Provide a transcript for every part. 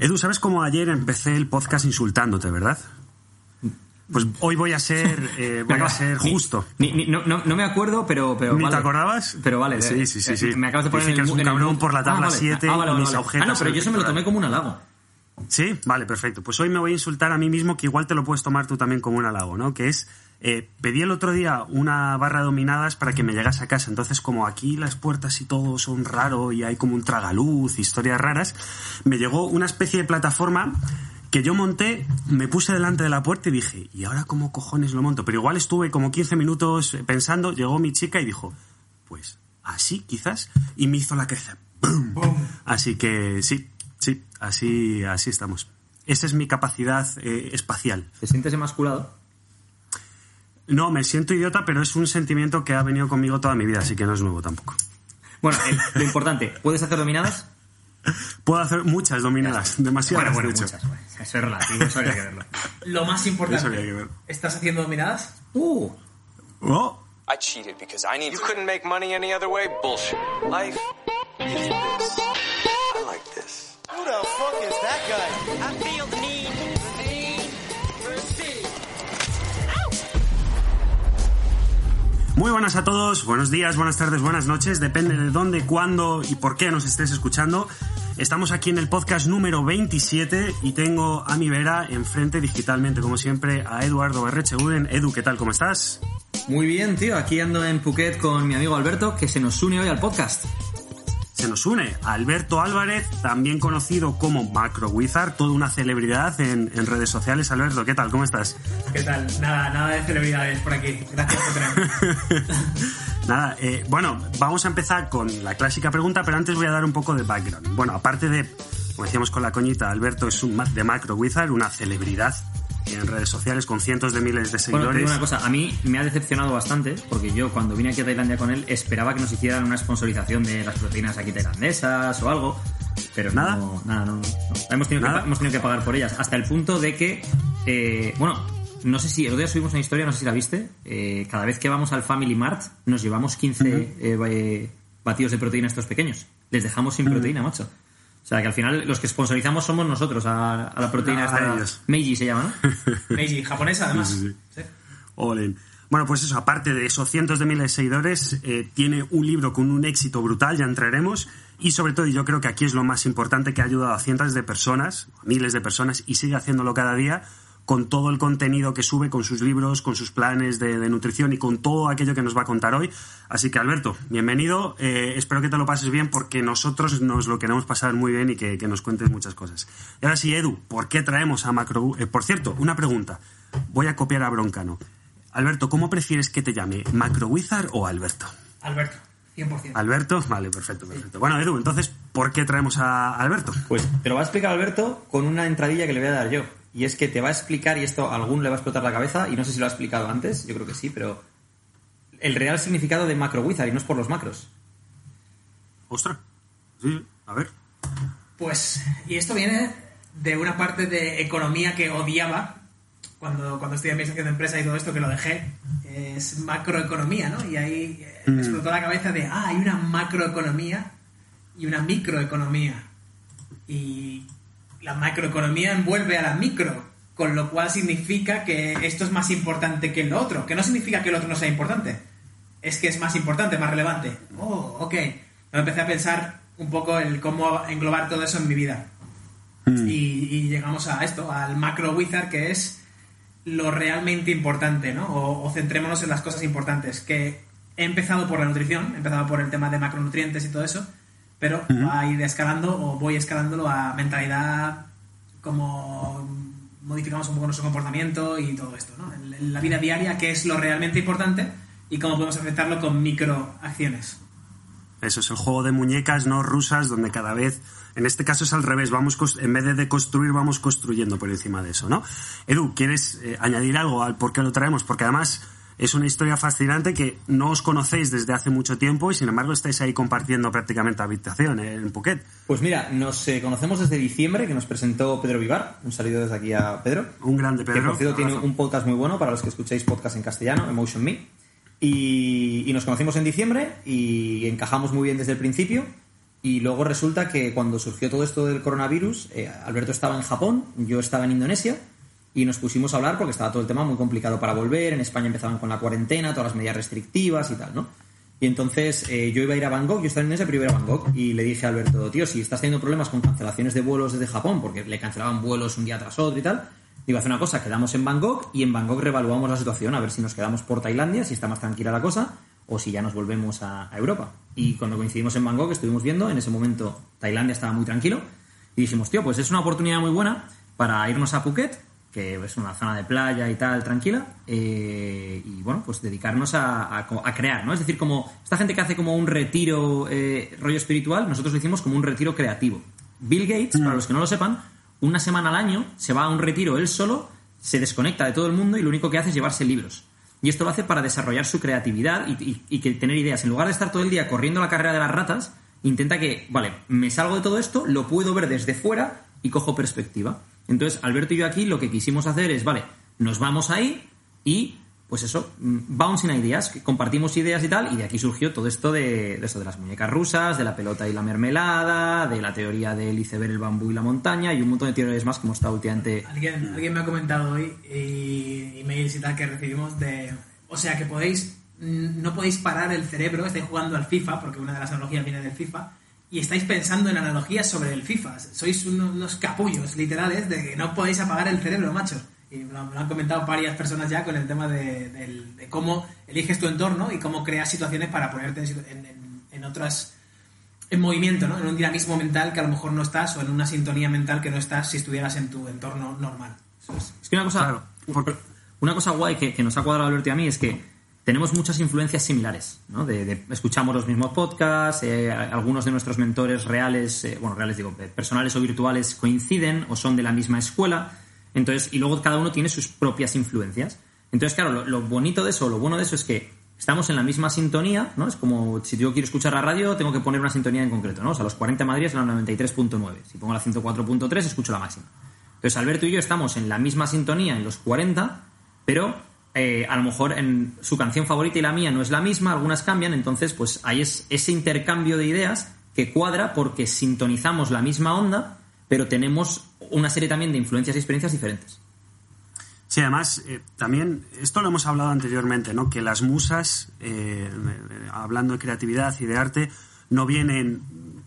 Edu, ¿sabes cómo ayer empecé el podcast insultándote, verdad? Pues hoy voy a ser, eh, voy a ser justo. Ni- ni- no, no- no me acuerdo, pero. pero ¿Ni vale. te acordabas? Pero vale. Sí, eh, sí, sí, eh, sí. Me acabas de poner Dice en que el eres mu- un en el cabrón mu- por la tabla vale. 7 Ah, vale, y vale, Ah, no, pero el yo eso me lo tomé como un halago. Sí, vale, perfecto. Pues hoy me voy a insultar a mí mismo, que igual te lo puedes tomar tú también como un halago, ¿no? Que es, eh, pedí el otro día una barra de dominadas para que me llegase a casa. Entonces, como aquí las puertas y todo son raro y hay como un tragaluz, historias raras, me llegó una especie de plataforma que yo monté, me puse delante de la puerta y dije, ¿y ahora cómo cojones lo monto? Pero igual estuve como 15 minutos pensando, llegó mi chica y dijo, pues así quizás, y me hizo la cabeza. ¡Bum! Así que sí, sí, así, así estamos. Esa es mi capacidad eh, espacial. ¿Te sientes emasculado? No, me siento idiota, pero es un sentimiento que ha venido conmigo toda mi vida, así que no es nuevo tampoco. Bueno, eh, lo importante, ¿puedes hacer dominadas? Puedo hacer muchas dominadas, demasiadas, bueno, bueno, de hecho. muchas. bueno, Eso es relativo, eso habría que verlo. Lo más Eso habría que importante, ver. ¿estás haciendo dominadas? Uh, Oh, I cheated because I need. You couldn't make money any other way? Bullshit. Life is this. Who the fuck is that guy? I feel need, need. Muy buenas a todos, buenos días, buenas tardes, buenas noches, depende de dónde, cuándo y por qué nos estés escuchando. Estamos aquí en el podcast número 27 y tengo a mi vera enfrente digitalmente, como siempre, a Eduardo Berrecheguden. Edu, ¿qué tal? ¿Cómo estás? muy bien, tío. Aquí ando en Phuket con mi amigo Alberto, que se nos une hoy al podcast. Se nos une Alberto Álvarez, también conocido como Macro Wizard, toda una celebridad en, en redes sociales. Alberto, ¿qué tal? ¿Cómo estás? ¿Qué tal? Nada, nada de celebridades por aquí. Gracias por tenerme. Nada, eh, bueno, vamos a empezar con la clásica pregunta, pero antes voy a dar un poco de background. Bueno, aparte de, como decíamos con la coñita, Alberto es un de Macro Wizard, una celebridad en redes sociales con cientos de miles de Bueno, te seguidores. digo una cosa, a mí me ha decepcionado bastante, porque yo cuando vine aquí a Tailandia con él esperaba que nos hicieran una sponsorización de las proteínas aquí tailandesas o algo, pero ¿Nada? no, nada, no, no. Hemos, tenido que, ¿Nada? pa- hemos tenido que pagar por ellas, hasta el punto de que, eh, bueno, no sé si, el otro día subimos una historia, no sé si la viste, eh, cada vez que vamos al Family Mart nos llevamos 15 eh, eh, batidos de proteína estos pequeños, les dejamos sin proteína, macho. O sea, que al final los que sponsorizamos somos nosotros a, a la proteína A esta. ellos. Meiji se llama, ¿no? Meiji, japonesa además. Sí, sí, Sí. Olen. Bueno, pues eso, aparte de esos cientos de miles de seguidores, eh, tiene un libro con un éxito brutal, ya entraremos, y sobre todo, y yo creo que aquí es lo más importante, que ha ayudado a cientos de personas, miles de personas, y sigue haciéndolo cada día, con todo el contenido que sube, con sus libros, con sus planes de, de nutrición y con todo aquello que nos va a contar hoy. Así que, Alberto, bienvenido, eh, espero que te lo pases bien, porque nosotros nos lo queremos pasar muy bien y que, que nos cuentes muchas cosas. Y ahora sí, Edu, ¿por qué traemos a Macro... eh, por cierto, una pregunta, voy a copiar a Broncano. Alberto, ¿cómo prefieres que te llame? ¿Macro Wizard o Alberto? Alberto, 100%. ¿Alberto? Vale, perfecto, perfecto. Bueno, Edu, entonces, ¿por qué traemos a Alberto? Pues te lo va a explicar Alberto con una entradilla que le voy a dar yo. Y es que te va a explicar, y esto a algún le va a explotar la cabeza, y no sé si lo ha explicado antes, yo creo que sí, pero el real significado de macro wizard, y no es por los macros. Ostras. Sí, a ver. Pues, y esto viene de una parte de economía que odiaba cuando, cuando estudié administración de empresa y todo esto que lo dejé. Es macroeconomía, ¿no? Y ahí eh, me explotó la cabeza de, ah, hay una macroeconomía y una microeconomía. Y la macroeconomía envuelve a la micro, con lo cual significa que esto es más importante que lo otro. Que no significa que el otro no sea importante. Es que es más importante, más relevante. Oh, ok. Me empecé a pensar un poco el cómo englobar todo eso en mi vida. Y, y llegamos a esto, al macro wizard, que es lo realmente importante, ¿no? O, o centrémonos en las cosas importantes. Que he empezado por la nutrición, he empezado por el tema de macronutrientes y todo eso, pero va a ir escalando o voy escalándolo a mentalidad, como modificamos un poco nuestro comportamiento y todo esto, ¿no? En, la vida diaria, qué es lo realmente importante y cómo podemos afectarlo con microacciones. Eso es el juego de muñecas no rusas donde cada vez, en este caso es al revés, vamos en vez de deconstruir vamos construyendo por encima de eso, ¿no? Edu, ¿quieres eh, añadir algo al por qué lo traemos? Porque además es una historia fascinante que no os conocéis desde hace mucho tiempo y sin embargo estáis ahí compartiendo prácticamente habitación en Phuket. Pues mira, nos eh, conocemos desde diciembre, que nos presentó Pedro Vivar. Un saludo desde aquí a Pedro. Un grande Que Pedro. por cierto tiene un podcast muy bueno para los que escucháis podcast en castellano, Emotion Me. Y, y nos conocimos en diciembre y encajamos muy bien desde el principio. Y luego resulta que cuando surgió todo esto del coronavirus, eh, Alberto estaba en Japón, yo estaba en Indonesia, y nos pusimos a hablar porque estaba todo el tema muy complicado para volver. En España empezaban con la cuarentena, todas las medidas restrictivas y tal, ¿no? Y entonces eh, yo iba a ir a Bangkok, yo estaba en Indonesia, pero iba a ir a Bangkok. Y le dije a Alberto, tío, si estás teniendo problemas con cancelaciones de vuelos desde Japón, porque le cancelaban vuelos un día tras otro y tal, digo, hace una cosa, quedamos en Bangkok y en Bangkok revaluamos la situación, a ver si nos quedamos por Tailandia, si está más tranquila la cosa, o si ya nos volvemos a, a Europa. Y cuando coincidimos en Bangkok estuvimos viendo, en ese momento Tailandia estaba muy tranquilo, y dijimos, tío, pues es una oportunidad muy buena para irnos a Phuket, que es una zona de playa y tal, tranquila, eh, y bueno, pues dedicarnos a, a- a crear, ¿no? Es decir, como esta gente que hace como un retiro eh, rollo espiritual, nosotros lo hicimos como un retiro creativo. Bill Gates, para los que no lo sepan, una semana al año se va a un retiro él solo, se desconecta de todo el mundo y lo único que hace es llevarse libros. Y esto lo hace para desarrollar su creatividad y, y- y que tener ideas. En lugar de estar todo el día corriendo la carrera de las ratas, intenta que, vale, me salgo de todo esto, lo puedo ver desde fuera y cojo perspectiva. Entonces, Alberto y yo aquí lo que quisimos hacer es, vale, nos vamos ahí y, pues eso, mm, bouncing ideas, que compartimos ideas y tal, y de aquí surgió todo esto de, de esto de las muñecas rusas, de la pelota y la mermelada, de la teoría del iceberg, el bambú y la montaña, y un montón de teorías más hemos estado últimamente Alguien, alguien me ha comentado hoy y emails y tal que recibimos de... O sea, que podéis... mm, No podéis parar el cerebro, estáis jugando al FIFA, porque una de las analogías viene del FIFA, y estáis pensando en analogías sobre el FIFA. Sois unos, unos capullos literales de que no podéis apagar el cerebro, macho. Y me lo, me lo han comentado varias personas ya con el tema de, cómo eliges tu entorno y cómo creas situaciones para ponerte en, en- en- otras en movimiento, ¿no? En un dinamismo mental que a lo mejor no estás o en una sintonía mental que no estás si estuvieras en tu entorno normal. Es. Es que una cosa, una cosa guay que, que nos ha cuadrado Alberto y a mí es que tenemos muchas influencias similares, ¿no? De, escuchamos los mismos podcasts, eh, algunos de nuestros mentores reales, eh, bueno, reales digo, eh, personales o virtuales coinciden o son de la misma escuela, entonces, y luego cada uno tiene sus propias influencias. Entonces, claro, lo, lo bonito de eso, lo bueno de eso es que estamos en la misma sintonía, ¿no? Es como si yo quiero escuchar la radio, tengo que poner una sintonía en concreto, ¿no? O sea, los 40 Madrid es la 93.9. Si pongo la 104.3, escucho la máxima. Entonces, Alberto y yo estamos en la misma sintonía en los 40, pero eh, a lo mejor en su canción favorita y la mía no es la misma, algunas cambian, entonces, pues ahí es ese intercambio de ideas que cuadra porque sintonizamos la misma onda, pero tenemos una serie también de influencias y experiencias diferentes. Sí, además, eh, también, esto lo hemos hablado anteriormente, ¿no? Que las musas, eh, hablando de creatividad y de arte, no vienen,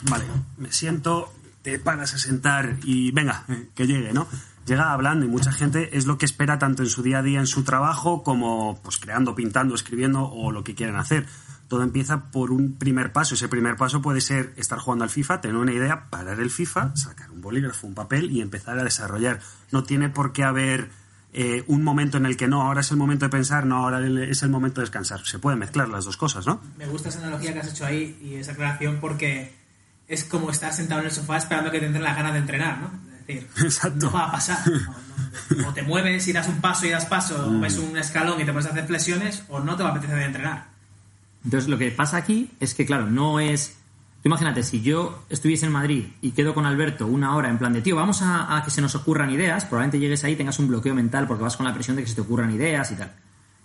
vale, me siento, te paras a sentar y venga, que llegue, ¿no? Llega hablando y mucha gente es lo que espera tanto en su día a día, en su trabajo, como pues creando, pintando, escribiendo o lo que quieran hacer. Todo empieza por un primer paso. Ese primer paso puede ser estar jugando al FIFA, tener una idea, parar el FIFA, sacar un bolígrafo, un papel y empezar a desarrollar. No tiene por qué haber eh, un momento en el que no, ahora es el momento de pensar, no, ahora es el momento de descansar. Se puede mezclar las dos cosas, ¿no? Me gusta esa analogía que has hecho ahí y esa aclaración porque es como estar sentado en el sofá esperando que te entren las ganas de entrenar, ¿no? Es decir, Exacto. no va a pasar. No, no. O te mueves y das un paso y das paso, o ves un escalón y te puedes hacer flexiones, o no te va a apetecer de entrenar. Entonces, lo que pasa aquí es que, claro, no es. Tú imagínate, si yo estuviese en Madrid y quedo con Alberto una hora en plan de, tío, vamos a, a que se nos ocurran ideas, probablemente llegues ahí y tengas un bloqueo mental porque vas con la presión de que se te ocurran ideas y tal.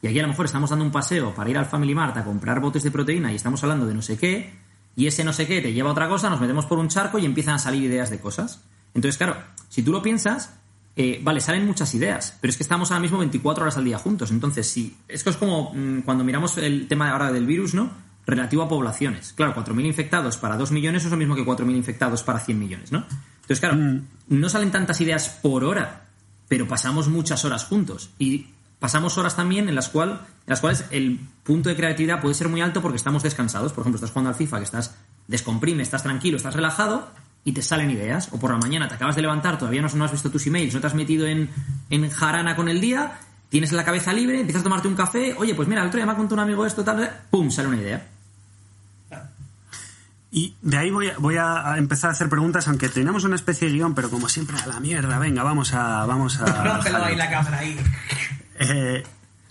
Y aquí a lo mejor estamos dando un paseo para ir al Family Mart a comprar botes de proteína y estamos hablando de no sé qué, y ese no sé qué te lleva a otra cosa, nos metemos por un charco y empiezan a salir ideas de cosas. Entonces, claro, si tú lo piensas, eh, vale, salen muchas ideas, pero es que estamos ahora mismo 24 horas al día juntos. Entonces, si esto es como mm, cuando miramos el tema ahora del virus, ¿no? Relativo a poblaciones. Claro, 4.000 infectados para 2 millones es lo mismo que 4.000 infectados para 100 millones, ¿no? Entonces, claro, no salen tantas ideas por hora, pero pasamos muchas horas juntos. Y pasamos horas también en las, cual, en las cuales el punto de creatividad puede ser muy alto porque estamos descansados. Por ejemplo, estás jugando al FIFA, que estás descomprime, estás tranquilo, estás relajado y te salen ideas. O por la mañana te acabas de levantar, todavía no, no has visto tus emails, no te has metido en, en jarana con el día, tienes la cabeza libre, empiezas a tomarte un café, oye, pues mira, el otro día me ha contado un amigo esto, tal, tal, pum, sale una idea. Y de ahí voy a, voy a empezar a hacer preguntas, aunque tenemos una especie de guion, pero como siempre, a la mierda, venga, vamos a... Vamos a ahí la cámara ahí. Eh,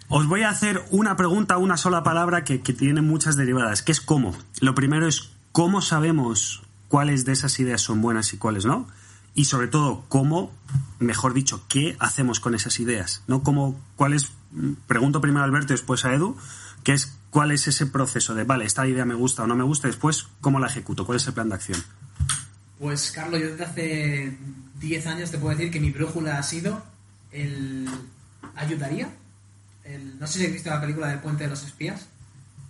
os voy a hacer una pregunta, una sola palabra que, que tiene muchas derivadas, que es cómo. Lo primero es cómo sabemos cuáles de esas ideas son buenas y cuáles no. Y sobre todo, cómo, mejor dicho, qué hacemos con esas ideas. ¿no? Cómo, cuál es, pregunto primero a Alberto y después a Edu, que es ¿cuál es ese proceso de, vale, esta idea me gusta o no me gusta? Después, ¿cómo la ejecuto? ¿Cuál es el plan de acción? Pues, Carlos, yo desde hace 10 años te puedo decir que mi brújula ha sido el... ¿Ayudaría? El- no sé si has visto la película del puente de los espías,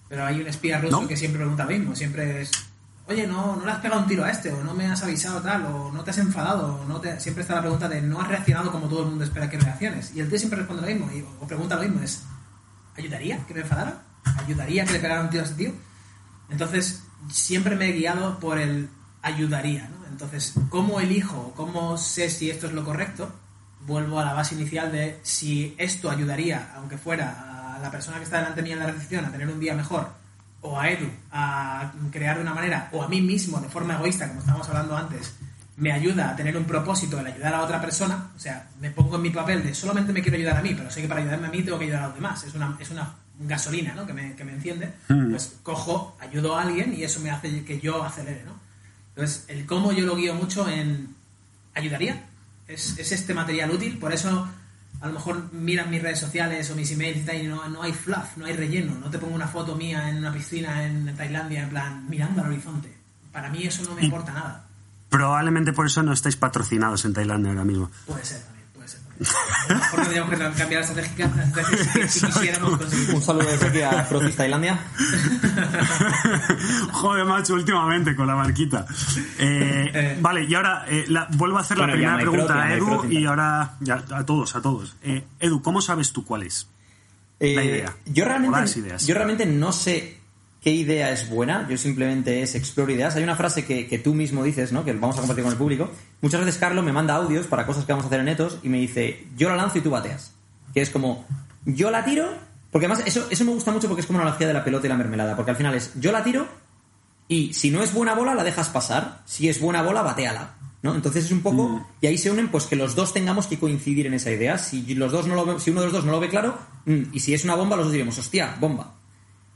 pero hay un espía ruso No. que siempre pregunta lo mismo, siempre es... Oye, no, no le has pegado un tiro a este, o no me has avisado tal, o no te has enfadado, o no te... siempre está la pregunta de no has reaccionado como todo el mundo espera que reacciones. Y el tío siempre responde lo mismo, y- o pregunta lo mismo, es ¿ayudaría que me enfadara? ¿Ayudaría que le pegara un tiro a ese tío? Entonces, siempre me he guiado por el ayudaría, ¿no? Entonces, ¿cómo elijo? ¿Cómo sé si esto es lo correcto? Vuelvo a la base inicial de si esto ayudaría, aunque fuera a la persona que está delante mía en la recepción a tener un día mejor, o a Edu a crear de una manera, o a mí mismo de forma egoísta, como estábamos hablando antes, me ayuda a tener un propósito, el ayudar a otra persona, o sea, me pongo en mi papel de solamente me quiero ayudar a mí, pero sé que para ayudarme a mí tengo que ayudar a los demás, es una, es una gasolina ¿no? que, me, que me enciende, pues cojo, ayudo a alguien y eso me hace que yo acelere, ¿no? Entonces, el cómo yo lo guío mucho en ayudaría, es, es este material útil, por eso a lo mejor miran mis redes sociales o mis emails y tal, y no, no hay fluff, no hay relleno, no te pongo una foto mía en una piscina en Tailandia en plan mirando al horizonte. Para mí eso no me importa nada. Probablemente por eso no estáis patrocinados en Tailandia ahora mismo. Puede ser tendríamos que cambiar la estrategia, la estrategia si, si quisiéramos conseguir. Un saludo desde aquí a Procis Tailandia. Joder, macho, últimamente con la marquita. Eh, Eh. vale, y ahora eh, la- vuelvo a hacer Bueno, la primera pregunta a Edu y ahora ya, a todos, a todos. Eh, Edu, ¿cómo sabes tú cuál es? La idea. Yo realmente, las ideas. yo realmente no sé qué idea es buena, yo simplemente es exploro ideas. Hay una frase que, que tú mismo dices, ¿no? que vamos a compartir con el público. Muchas veces Carlos me manda audios para cosas que vamos a hacer en Etos y me dice, yo la lanzo y tú bateas. Que es como, yo la tiro, porque además eso, eso me gusta mucho porque es como una analogía de la pelota y la mermelada, porque al final es, yo la tiro y si no es buena bola la dejas pasar, si es buena bola bateala. ¿no? Entonces es un poco, Mm. y ahí se unen pues que los dos tengamos que coincidir en esa idea. Si los dos no lo ve- si uno de los dos no lo ve claro, mm, y si es una bomba, los dos diremos, hostia, bomba.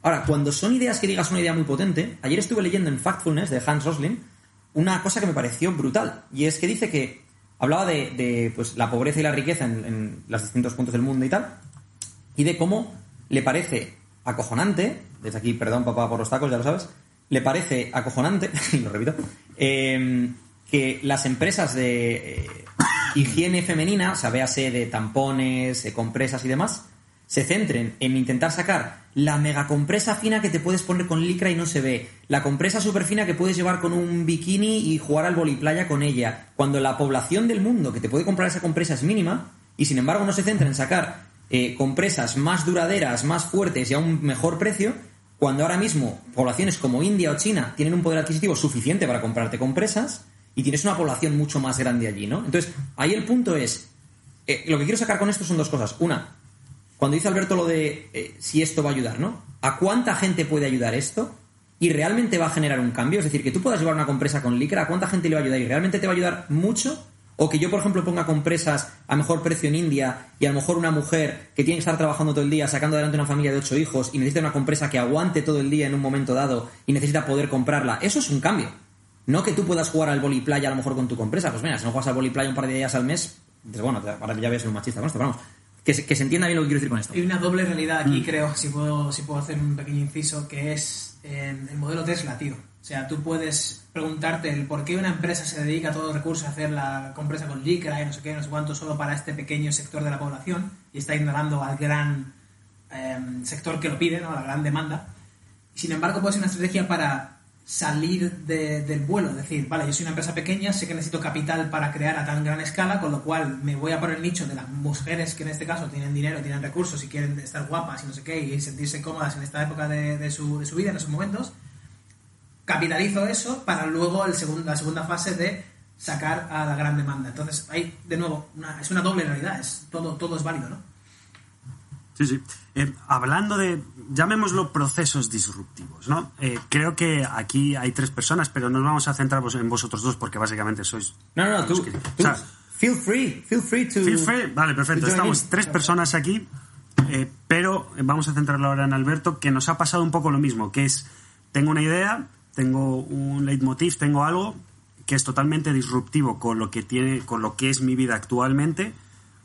Ahora, cuando son ideas que digas una idea muy potente, ayer estuve leyendo en Factfulness de Hans Rosling una cosa que me pareció brutal, y es que dice que hablaba de, pues, la pobreza y la riqueza en, los distintos puntos del mundo y tal, y de cómo le parece acojonante, desde aquí, perdón papá por los tacos, ya lo sabes, le parece acojonante, lo repito, eh, que las empresas de eh, higiene femenina, o sea, véase de tampones, de compresas y demás, se centren en intentar sacar la mega compresa fina que te puedes poner con licra y no se ve, la compresa súper fina que puedes llevar con un bikini y jugar al voliplaya con ella, cuando la población del mundo que te puede comprar esa compresa es mínima, y sin embargo no se centra en sacar eh, compresas más duraderas, más fuertes y a un mejor precio, cuando ahora mismo poblaciones como India o China tienen un poder adquisitivo suficiente para comprarte compresas y tienes una población mucho más grande allí, ¿no? Entonces, ahí el punto es, eh, lo que quiero sacar con esto son dos cosas. Una, cuando dice Alberto lo de eh, si esto va a ayudar, ¿no? ¿A cuánta gente puede ayudar esto? ¿Y realmente va a generar un cambio? Es decir, que tú puedas llevar una compresa con licra, ¿a cuánta gente le va a ayudar? ¿Y realmente te va a ayudar mucho? O que yo, por ejemplo, ponga compresas a mejor precio en India y a lo mejor una mujer que tiene que estar trabajando todo el día, sacando adelante una familia de ocho hijos y necesita una compresa que aguante todo el día en un momento dado y necesita poder comprarla. Eso es un cambio. No que tú puedas jugar al voliplaya a lo mejor con tu compresa. Pues mira, si no juegas al voliplaya un par de días al mes, dices, bueno, ahora ya ves un machista con esto, vamos. Que se, que se entienda bien lo que quiero decir con esto. Hay una doble realidad aquí, creo, si puedo, si puedo hacer un pequeño inciso, que es eh, el modelo Tesla, tío. O sea, tú puedes preguntarte el por qué una empresa se dedica todo el recurso a hacer la compresa con licra y no sé qué, no sé cuánto, solo para este pequeño sector de la población y está ignorando al gran eh, sector que lo pide, ¿no? a la gran demanda. Sin embargo, puede ser una estrategia para salir de- del vuelo. Es decir, vale, yo soy una empresa pequeña, sé que necesito capital para crear a tan gran escala, con lo cual me voy a por el nicho de las mujeres que en este caso tienen dinero, tienen recursos y quieren estar guapas y no sé qué, y sentirse cómodas en esta época de, de su, de su vida, en esos momentos. Capitalizo eso para luego el segundo, la segunda fase de sacar a la gran demanda. Entonces, hay, de nuevo, una- es una doble realidad, es, todo, todo es válido, ¿no? Sí, sí. Eh, hablando de, llamémoslo procesos disruptivos, ¿no? Eh, creo que aquí hay tres personas, pero nos vamos a centrar en vosotros dos porque básicamente sois... No, no, no, tú, los que- tú o sea, feel free, feel free to... Feel free. Vale, perfecto. Estamos tres personas aquí, eh, pero vamos a centrarlo ahora en Alberto, que nos ha pasado un poco lo mismo, que es, tengo una idea, tengo un leitmotiv, tengo algo que es totalmente disruptivo con lo que tiene, con lo que es mi vida actualmente,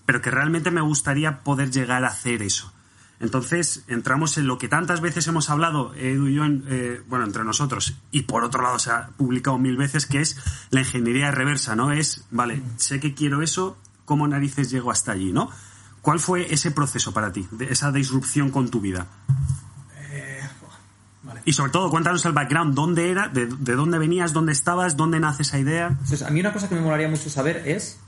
pero que realmente me gustaría poder llegar a hacer eso. Entonces, entramos en lo que tantas veces hemos hablado, Edu y yo, en- eh, bueno, entre nosotros, y por otro lado se ha publicado mil veces, que es la ingeniería reversa, ¿no? Es, vale, sé que quiero eso, ¿cómo narices llego hasta allí, ¿no? ¿Cuál fue ese proceso para ti, de esa disrupción con tu vida? Eh, vale. Y sobre todo, cuéntanos el background, ¿dónde era? ¿De, de dónde venías? ¿Dónde estabas? ¿Dónde nace esa idea? Entonces, a mí una cosa que me molaría mucho saber es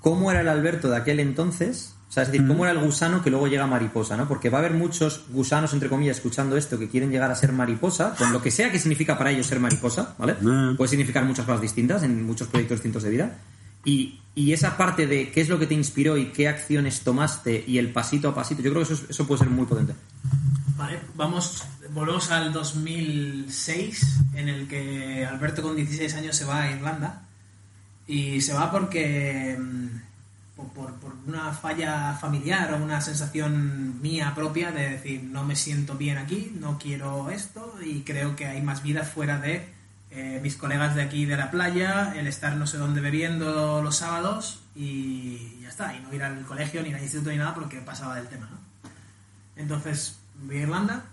cómo era el Alberto de aquel entonces, sea, es decir, cómo era el gusano que luego llega a mariposa, ¿no? Porque va a haber muchos gusanos, entre comillas, escuchando esto que quieren llegar a ser mariposa, con lo que sea que significa para ellos ser mariposa, ¿vale? Mm. Puede significar muchas cosas distintas en muchos proyectos distintos de vida. Y, y esa parte de qué es lo que te inspiró y qué acciones tomaste y el pasito a pasito, yo creo que eso, es- eso puede ser muy potente. Vale, vamos, volvemos al 2006, en el que Alberto con 16 años se va a Irlanda. Y se va porque, mm, por, por- una falla familiar o una sensación mía propia de decir, no me siento bien aquí, no quiero esto y creo que hay más vida fuera de eh, mis colegas de aquí de la playa, el estar no sé dónde bebiendo los sábados y ya está, y no ir al colegio ni al instituto ni nada porque pasaba del tema, ¿no? Entonces, voy a Irlanda.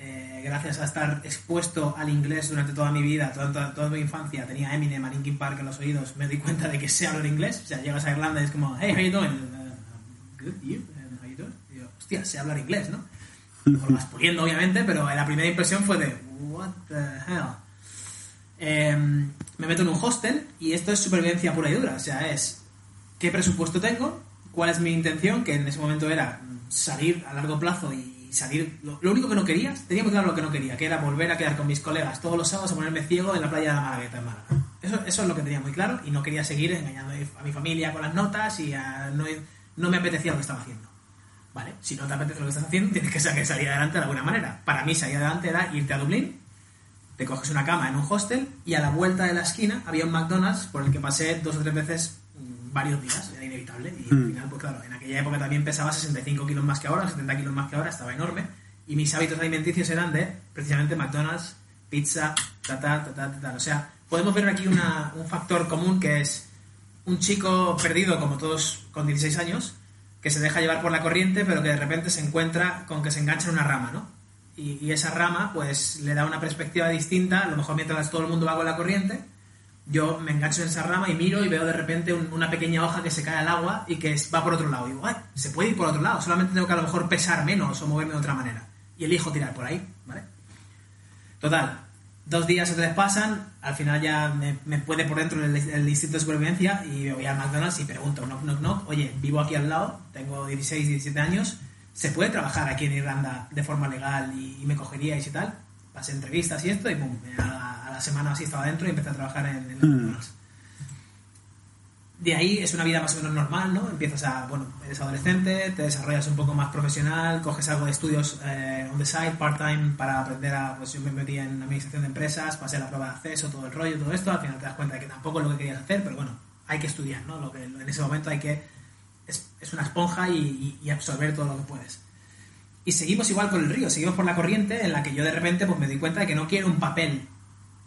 Eh, gracias a estar expuesto al inglés durante toda mi vida, toda, toda, toda mi infancia, tenía Eminem, a Linkin Park en los oídos, me di cuenta de que sé hablar inglés. O sea, llegas a Irlanda y es como, hey, how you doing? Uh, good, you? And how you doing? Y yo, hostia, sé hablar inglés, ¿no? Lo vas puliendo, obviamente, pero la primera impresión fue de, what the hell? Em, me meto en un hostel y esto es supervivencia pura y dura. O sea, es qué presupuesto tengo, cuál es mi intención, que en ese momento era mm, salir a largo plazo y salir. Lo, único que no quería, tenía claro lo que no quería, que era volver a quedar con mis colegas todos los sábados a ponerme ciego en la playa de la Malagueta en Málaga. Eso, eso es lo que tenía muy claro y no quería seguir engañando a mi familia con las notas y no, no me apetecía lo que estaba haciendo. Vale, si no te apetece lo que estás haciendo, tienes que sa- que salir adelante de alguna manera. Para mí, salir adelante era irte a Dublín, te coges una cama en un hostel y a la vuelta de la esquina había un McDonald's por el que pasé dos o tres veces varios días, era inevitable. Y al final, pues claro, en aquella época también pesaba 65 kilos más que ahora, 70 kilos más que ahora, estaba enorme. Y mis hábitos alimenticios eran de precisamente McDonald's, pizza, ta ta ta ta ta. ta. O sea, podemos ver aquí una- un factor común que es un chico perdido, como todos con 16 años, que se deja llevar por la corriente, pero que de repente se encuentra con que se engancha en una rama, ¿no? Y, y esa rama, pues, le da una perspectiva distinta, a lo mejor mientras todo el mundo va con la corriente, yo me engancho en esa rama y miro y veo de repente un- una pequeña hoja que se cae al agua y que va por otro lado. Y digo, ay, se puede ir por otro lado, solamente tengo que a lo mejor pesar menos o moverme de otra manera. Y elijo tirar por ahí, ¿vale? Total, dos días o tres pasan, al final ya me, puede por dentro el, el de supervivencia y me voy al McDonald's y pregunto, knock, knock, knock, oye, vivo aquí al lado, tengo 16, 17 años, ¿se puede trabajar aquí en Irlanda de forma legal y, y me cogeríais y tal? Pasé entrevistas y esto y pum, a, a la semana así estaba dentro y empecé a trabajar en, en McDonald's. De ahí es una vida más o menos normal, ¿no? Empiezas a, bueno, eres adolescente, te desarrollas un poco más profesional, coges algo de estudios eh, on the side, part-time, para aprender a, pues yo me metí en administración de empresas, pasé la prueba de acceso, todo el rollo, todo esto, al final te das cuenta de que tampoco es lo que querías hacer, pero bueno, hay que estudiar, ¿no? Lo que en ese momento hay que, es, es una esponja y, y- y absorber todo lo que puedes. Y seguimos igual por el río, seguimos por la corriente en la que yo de repente pues me doy cuenta de que no quiero un papel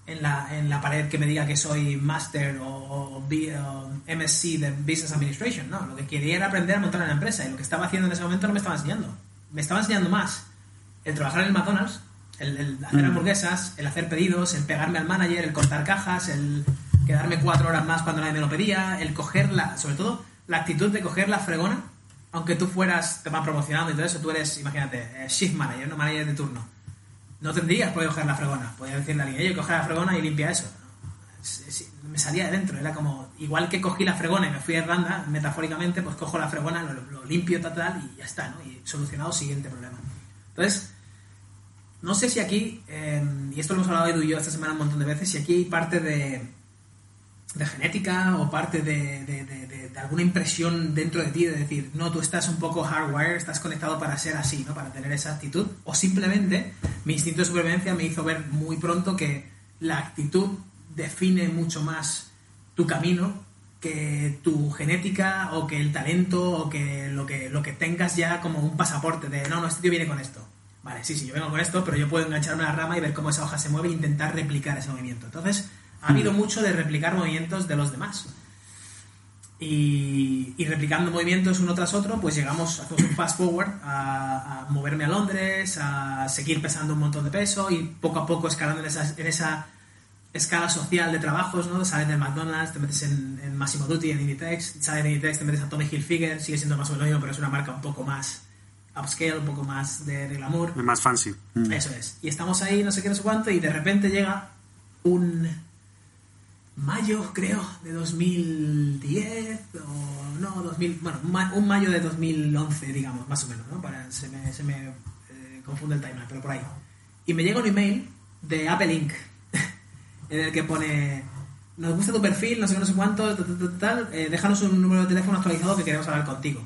en la, en la pared que me diga que soy Master o, o o MSc de Business Administration. No, lo que quería era aprender a montar una empresa y lo que estaba haciendo en ese momento no me estaba enseñando. Me estaba enseñando más el trabajar en el McDonald's, el, el hacer hamburguesas, el hacer pedidos, el pegarme al manager, el cortar cajas, el quedarme cuatro horas más cuando nadie me lo pedía, el coger la, sobre todo la actitud de coger la fregona, aunque tú fueras, te van promocionando y todo eso, tú eres, imagínate, eh, shift manager, no manager de turno no tendrías qué coger la fregona. Podrías decirle a alguien, oye, coge la fregona y limpia eso. Es- es- me salía de dentro, era como, igual que cogí la fregona y me fui a Irlanda, metafóricamente, pues cojo la fregona, lo, limpio, tal, tal, y ya está, ¿no? Y solucionado, siguiente problema. Entonces, no sé si aquí, eh, y esto lo hemos hablado Edu y yo esta semana un montón de veces, si aquí hay parte de, de genética o parte de alguna impresión dentro de ti de decir, no, tú estás un poco hardware, estás conectado para ser así, ¿no? Para tener esa actitud. O simplemente mi instinto de supervivencia me hizo ver muy pronto que la actitud define mucho más tu camino que tu genética o que el talento o que lo que, lo que tengas ya como un pasaporte de, no, no, este tío viene con esto. Vale, sí, sí, yo vengo con esto, pero yo puedo engancharme a la rama y ver cómo esa hoja se mueve e intentar replicar ese movimiento. Entonces, ha habido mucho de replicar movimientos de los demás. Y, y replicando movimientos uno tras otro, pues llegamos, hacemos un fast forward a, a moverme a Londres, a seguir pesando un montón de peso y poco a poco escalando en esa, en esa escala social de trabajos, ¿no? Sales del McDonald's, te metes en, en Massimo Dutti, en Inditex, sales de Inditex, te metes a Tommy Hilfiger, sigue siendo más o menos lo mismo, pero es una marca un poco más upscale, un poco más de, de glamour. Más fancy. Mm. Eso es. Y estamos ahí, no sé qué, no sé cuánto, y de repente llega un mayo, creo, de 2010, o no, 2000, bueno, un ma- un mayo de 2011, digamos, más o menos, ¿no? Para, se me, se me eh, confunde el timeline, pero por ahí. Y me llega un email de Apple Inc., en el que pone, nos gusta tu perfil, no sé qué, no sé cuánto, tal, tal, tal, tal, eh, déjanos un número de teléfono actualizado que queremos hablar contigo.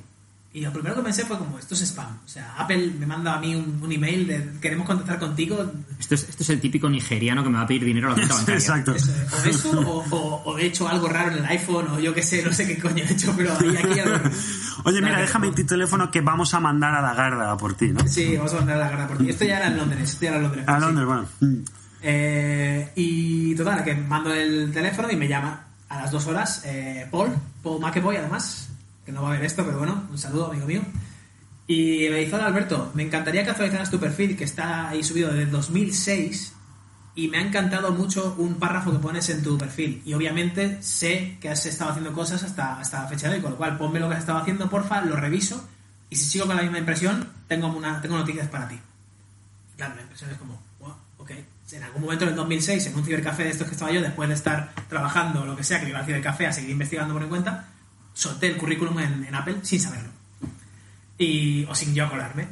Y lo primero que pensé fue como, esto es spam. O sea, Apple me manda a mí un, un email de queremos contactar contigo. Esto es, esto es el típico nigeriano que me va a pedir dinero a la cuenta bancaria. Exacto. Eso, o eso, o, o- o he hecho algo raro en el iPhone, o yo qué sé, no sé qué coño he hecho, pero ahí aquí algo. Oye, mira, déjame tu teléfono que vamos a mandar a la garda por ti, ¿no? Sí, vamos a mandar la garra por ti. Esto ya era en Londres, esto ya era en Londres. A sí. Londres, bueno. Eh, y total, que mando el teléfono y me llama a las dos horas eh, Paul, Paul McAvoy además, que no va a ver esto, pero bueno, un saludo amigo mío. Y me dice, Alberto, me encantaría que actualizaras tu perfil, que está ahí subido desde 2006, y me ha encantado mucho un párrafo que pones en tu perfil. Y obviamente sé que has estado haciendo cosas hasta, hasta la fecha de hoy, con lo cual ponme lo que has estado haciendo, porfa, lo reviso, y si sigo con la misma impresión, tengo, una, tengo noticias para ti. Claro, la impresión es como, wow, ok. En algún momento en el 2006, en un cibercafé de estos que estaba yo, después de estar trabajando o lo que sea, que iba al cibercafé a seguir investigando por mi cuenta, solté el currículum en, en Apple sin saberlo. Y, o sin yo acordarme.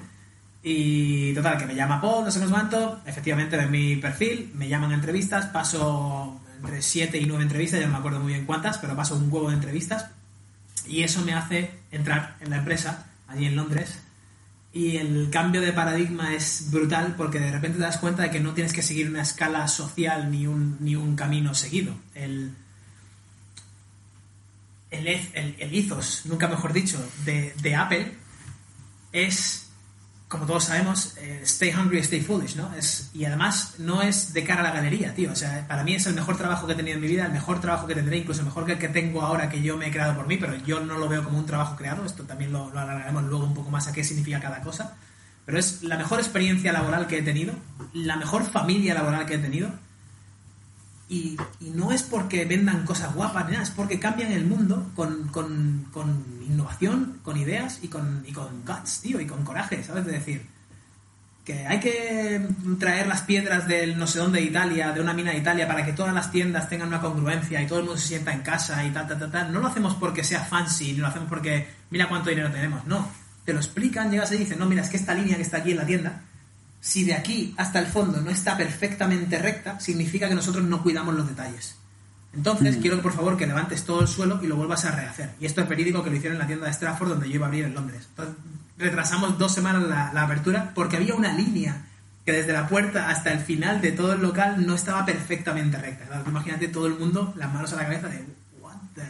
Y total, que me llama Paul, no sé cuánto, efectivamente ven mi perfil, me llaman a entrevistas, paso entre 7 y 9 entrevistas, ya no me acuerdo muy bien cuántas, pero paso un huevo de entrevistas. Y eso me hace entrar en la empresa, allí en Londres, y el cambio de paradigma es brutal porque de repente te das cuenta de que no tienes que seguir una escala social ni un, ni un camino seguido. El, el, el, ethos, nunca mejor dicho, de, de Apple es, como todos sabemos, eh, stay hungry, stay foolish, ¿no? Es, y además no es de cara a la galería, tío. O sea, para mí es el mejor trabajo que he tenido en mi vida, el mejor trabajo que tendré, incluso mejor que el que tengo ahora que yo me he creado por mí, pero yo no lo veo como un trabajo creado. Esto también lo, lo alargaremos luego un poco más a qué significa cada cosa. Pero es la mejor experiencia laboral que he tenido, la mejor familia laboral que he tenido. Y, y no es porque vendan cosas guapas ni nada, es porque cambian el mundo con, con- con innovación, con ideas y con, y con guts, tío, y con coraje, ¿sabes? De decir que hay que traer las piedras del no sé dónde de Italia, de una mina de Italia, para que todas las tiendas tengan una congruencia y todo el mundo se sienta en casa y tal, tal, tal, tal. No lo hacemos porque sea fancy, ni lo hacemos porque mira cuánto dinero tenemos, no. Te lo explican, llegas y dicen, no, mira, es que esta línea que está aquí en la tienda, si de aquí hasta el fondo no está perfectamente recta, significa que nosotros no cuidamos los detalles. Entonces, quiero que por favor que levantes todo el suelo y lo vuelvas a rehacer. Y esto es verídico que lo hicieron en la tienda de Stratford donde yo iba a abrir en Londres. Entonces, retrasamos dos semanas la, la apertura porque había una línea que desde la puerta hasta el final de todo el local no estaba perfectamente recta. Imagínate todo el mundo, las manos a la cabeza de what the...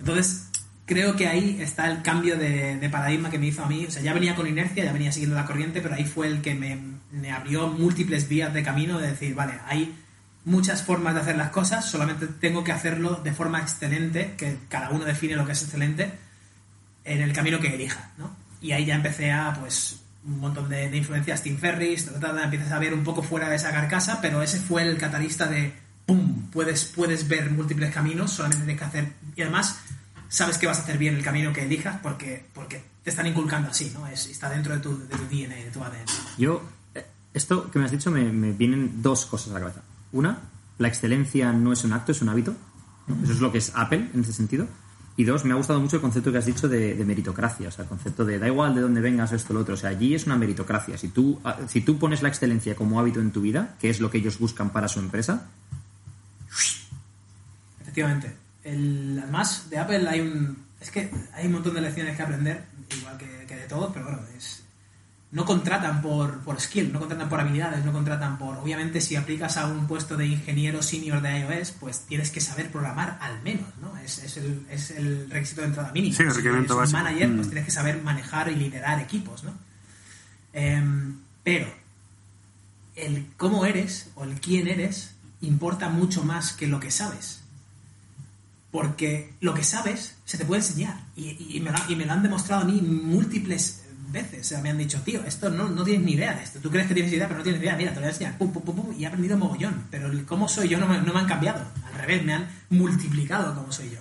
Entonces, creo que ahí está el cambio de, paradigma que me hizo a mí. O sea, ya venía con inercia, ya venía siguiendo la corriente, pero ahí fue el que me, abrió múltiples vías de camino de decir, vale, hay muchas formas de hacer las cosas, solamente tengo que hacerlo de forma excelente, que cada uno define lo que es excelente, en el camino que elija, ¿no? Y ahí ya empecé a, pues, un montón de, de influencias, Tim Ferris, ta, ta, empiezas a ver un poco fuera de esa carcasa, pero ese fue el catalista de, ¡pum!, puedes, puedes ver múltiples caminos, solamente tienes que hacer, y además sabes que vas a hacer bien el camino que elijas porque, porque te están inculcando así, ¿no? Es, está dentro de tu, de tu DNA, de tu ADN. Yo, eh, esto que me has dicho, me, me vienen dos cosas a la cabeza. Una, la excelencia no es un acto, es un hábito. ¿no? Eso es lo que es Apple en ese sentido. Y dos, me ha gustado mucho el concepto que has dicho de, de meritocracia, o sea, el concepto de da igual de dónde vengas esto o lo otro, o sea, allí es una meritocracia. Si tú, ah, si tú pones la excelencia como hábito en tu vida, que es lo que ellos buscan para su empresa, Efectivamente. El, además, de Apple hay un. Es que hay un montón de lecciones que aprender, igual que, que de todos, pero bueno, es. No contratan por, por skill, no contratan por habilidades, no contratan por. Obviamente, si aplicas a un puesto de ingeniero senior de iOS, pues tienes que saber programar al menos, ¿no? Es, es, el, es el requisito de entrada mínimo. Sí, el Si requerimiento eres un manager, pues Mm. tienes que saber manejar y liderar equipos, ¿no? Em, pero el cómo eres o el quién eres importa mucho más que lo que sabes. Porque lo que sabes se te puede enseñar. Y, y me, lo, y me lo han demostrado a mí múltiples veces. O sea, me han dicho, tío, esto no, no tienes ni idea de esto. Tú crees que tienes idea, pero no tienes idea. Mira, te lo voy a enseñar. Pum, pum, pum, pum, y he aprendido mogollón. Pero el cómo soy yo no me, no me han cambiado. Al revés, me han multiplicado cómo soy yo.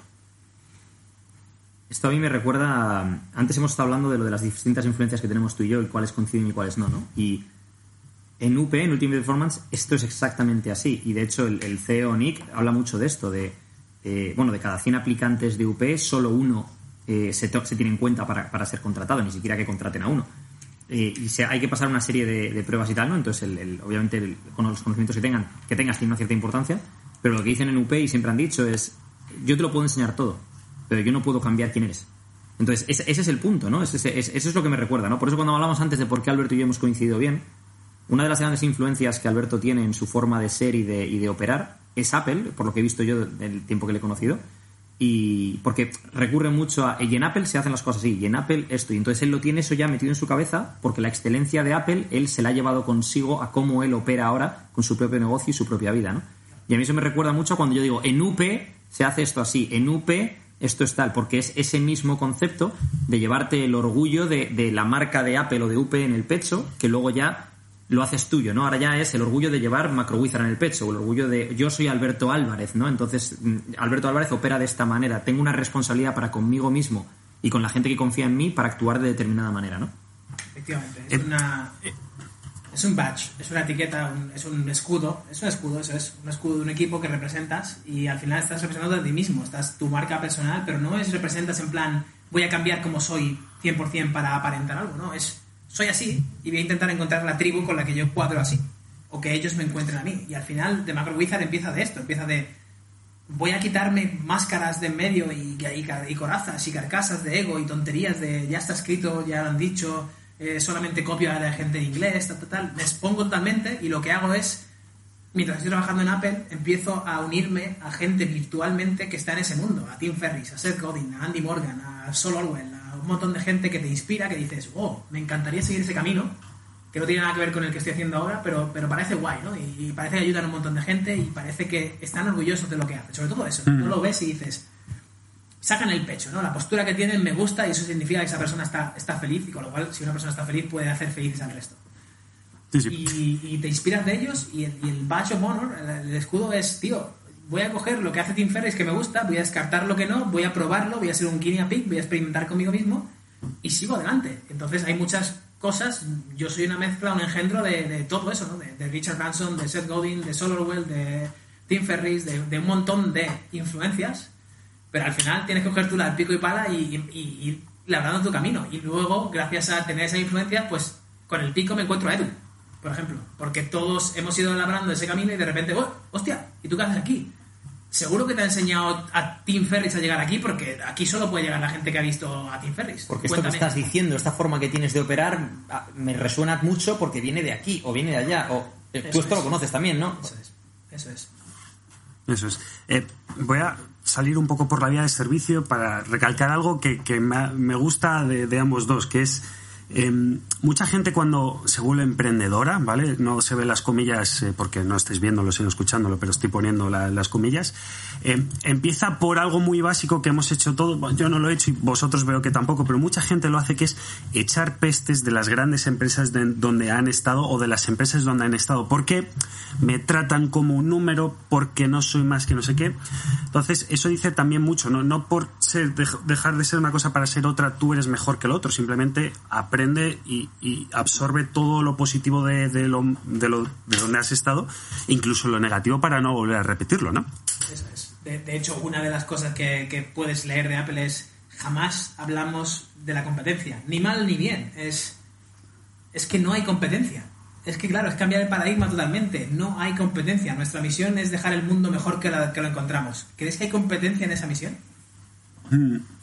Esto a mí me recuerda. Antes hemos estado hablando de lo de las distintas influencias que tenemos tú y yo, y cuáles coinciden y cuáles no, ¿no? Y en UP, en Ultimate Performance, esto es exactamente así. Y de hecho, el CEO Nick habla mucho de esto: de. Eh, bueno, de cada 100 aplicantes de UP, solo uno eh, se, tiene en cuenta para, para ser contratado, ni siquiera que contraten a uno. Eh, y hay que pasar una serie de, pruebas y tal, ¿no? Entonces, el- obviamente, el- con los conocimientos que tengan, que tengas tiene una cierta importancia, pero lo que dicen en UP y siempre han dicho es, yo te lo puedo enseñar todo, pero yo no puedo cambiar quién eres. Entonces, ese, es el punto, ¿no? Ese, eso es lo que me recuerda, ¿no? Por eso cuando hablamos antes de por qué Alberto y yo hemos coincidido bien, una de las grandes influencias que Alberto tiene en su forma de ser y de operar es Apple, por lo que he visto yo del tiempo que le he conocido. Y porque recurre mucho a. Y en Apple se hacen las cosas así, y en Apple esto. Y entonces él lo tiene eso ya metido en su cabeza, porque la excelencia de Apple él se la ha llevado consigo a cómo él opera ahora con su propio negocio y su propia vida, ¿no? Y a mí eso me recuerda mucho cuando yo digo, en UP se hace esto así, en UP esto es tal, porque es ese mismo concepto de llevarte el orgullo de, de la marca de Apple o de UP en el pecho, que luego ya lo haces tuyo, ¿no? Ahora ya es el orgullo de llevar MacroWizard en el pecho, o el orgullo de yo soy Alberto Álvarez, ¿no? Entonces, mm, Alberto Álvarez opera de esta manera, tengo una responsabilidad para conmigo mismo y con la gente que confía en mí para actuar de determinada manera, ¿no? Efectivamente. Es una. Es un badge, es una etiqueta, un- es un escudo. Es un escudo, eso es. Un escudo de un equipo que representas y al final estás representando a ti mismo. Estás tu marca personal, pero no es representas en plan voy a cambiar como soy 100% para aparentar algo, ¿no? Es soy así y voy a intentar encontrar la tribu con la que yo cuadro así. O que ellos me encuentren a mí. Y al final, de Macro Wizard empieza de esto, empieza de voy a quitarme máscaras de en medio y, y, corazas y carcasas de ego y tonterías de ya está escrito, ya lo han dicho, eh, solamente copio a gente en inglés, tal, tal, tal. Me expongo totalmente y lo que hago es, mientras estoy trabajando en Apple, empiezo a unirme a gente virtualmente que está en ese mundo, a Tim Ferriss, a Seth Godin, a Andy Morgan, a Sol Orwell, un montón de gente que te inspira, que dices, oh, me encantaría seguir ese camino, que no tiene nada que ver con el que estoy haciendo ahora, pero, pero parece guay, ¿no? Y, y parece que ayudan a un montón de gente y parece que están orgullosos de lo que hacen. Sobre todo eso, no lo ves y dices, sacan el pecho, ¿no? La postura que tienen me gusta y eso significa que esa persona está, está feliz y con lo cual si una persona está feliz puede hacer felices al resto. Sí, sí. Y, y te inspiras de ellos y el, y el badge of honor, el, el escudo es, tío, voy a coger lo que hace Tim Ferriss que me gusta, voy a descartar lo que no, voy a probarlo, voy a ser un guinea pig, voy a experimentar conmigo mismo y sigo adelante. Entonces hay muchas cosas, yo soy una mezcla, un engendro de, todo eso, ¿no? De, Richard Branson, de Seth Godin, de Sol Orwell, de Tim Ferriss, de, de un montón de influencias, pero al final tienes que coger tú la pico y pala y ir labrando tu camino. Y luego, gracias a tener esa influencia, pues con el pico me encuentro a Edu, por ejemplo, porque todos hemos ido labrando ese camino y de repente, ¡oh, hostia! ¿Y tú qué haces aquí? Seguro que te ha enseñado a Tim Ferriss a llegar aquí, porque aquí solo puede llegar la gente que ha visto a Tim Ferriss. Porque esto que Cuéntame. estás diciendo, esta forma que tienes de operar, ah, me resuena mucho porque viene de aquí o viene de allá. O, eh, tú esto es. lo conoces también, ¿no? Eso es. Eso es. Eso es. Eh, voy a salir un poco por la vía de servicio para recalcar algo que, que me, me gusta de, de ambos dos, que es eh, mucha gente cuando se vuelve emprendedora, ¿vale? No se ve las comillas eh, porque no estáis viéndolo, sino escuchándolo, pero estoy poniendo la- las comillas. eh, empieza por algo muy básico que hemos hecho todos. Yo no lo he hecho y vosotros veo que tampoco, pero mucha gente lo hace, que es echar pestes de las grandes empresas de- donde han estado o de las empresas donde han estado. Porque me tratan como un número, porque no soy más que no sé qué. Entonces, eso dice también mucho, ¿no? No por ser, dej- dejar de ser una cosa para ser otra, tú eres mejor que el otro. Simplemente aprende y, y absorbe todo lo positivo de, de lo, de, lo, de donde has estado, incluso lo negativo para no volver a repetirlo, ¿no? Eso es. De, de hecho, una de las cosas que, que puedes leer de Apple es jamás hablamos de la competencia. Ni mal ni bien. Es, es que no hay competencia. Es que, claro, es cambiar el paradigma totalmente. No hay competencia. Nuestra misión es dejar el mundo mejor que, la- que lo encontramos. ¿Crees que hay competencia en esa misión?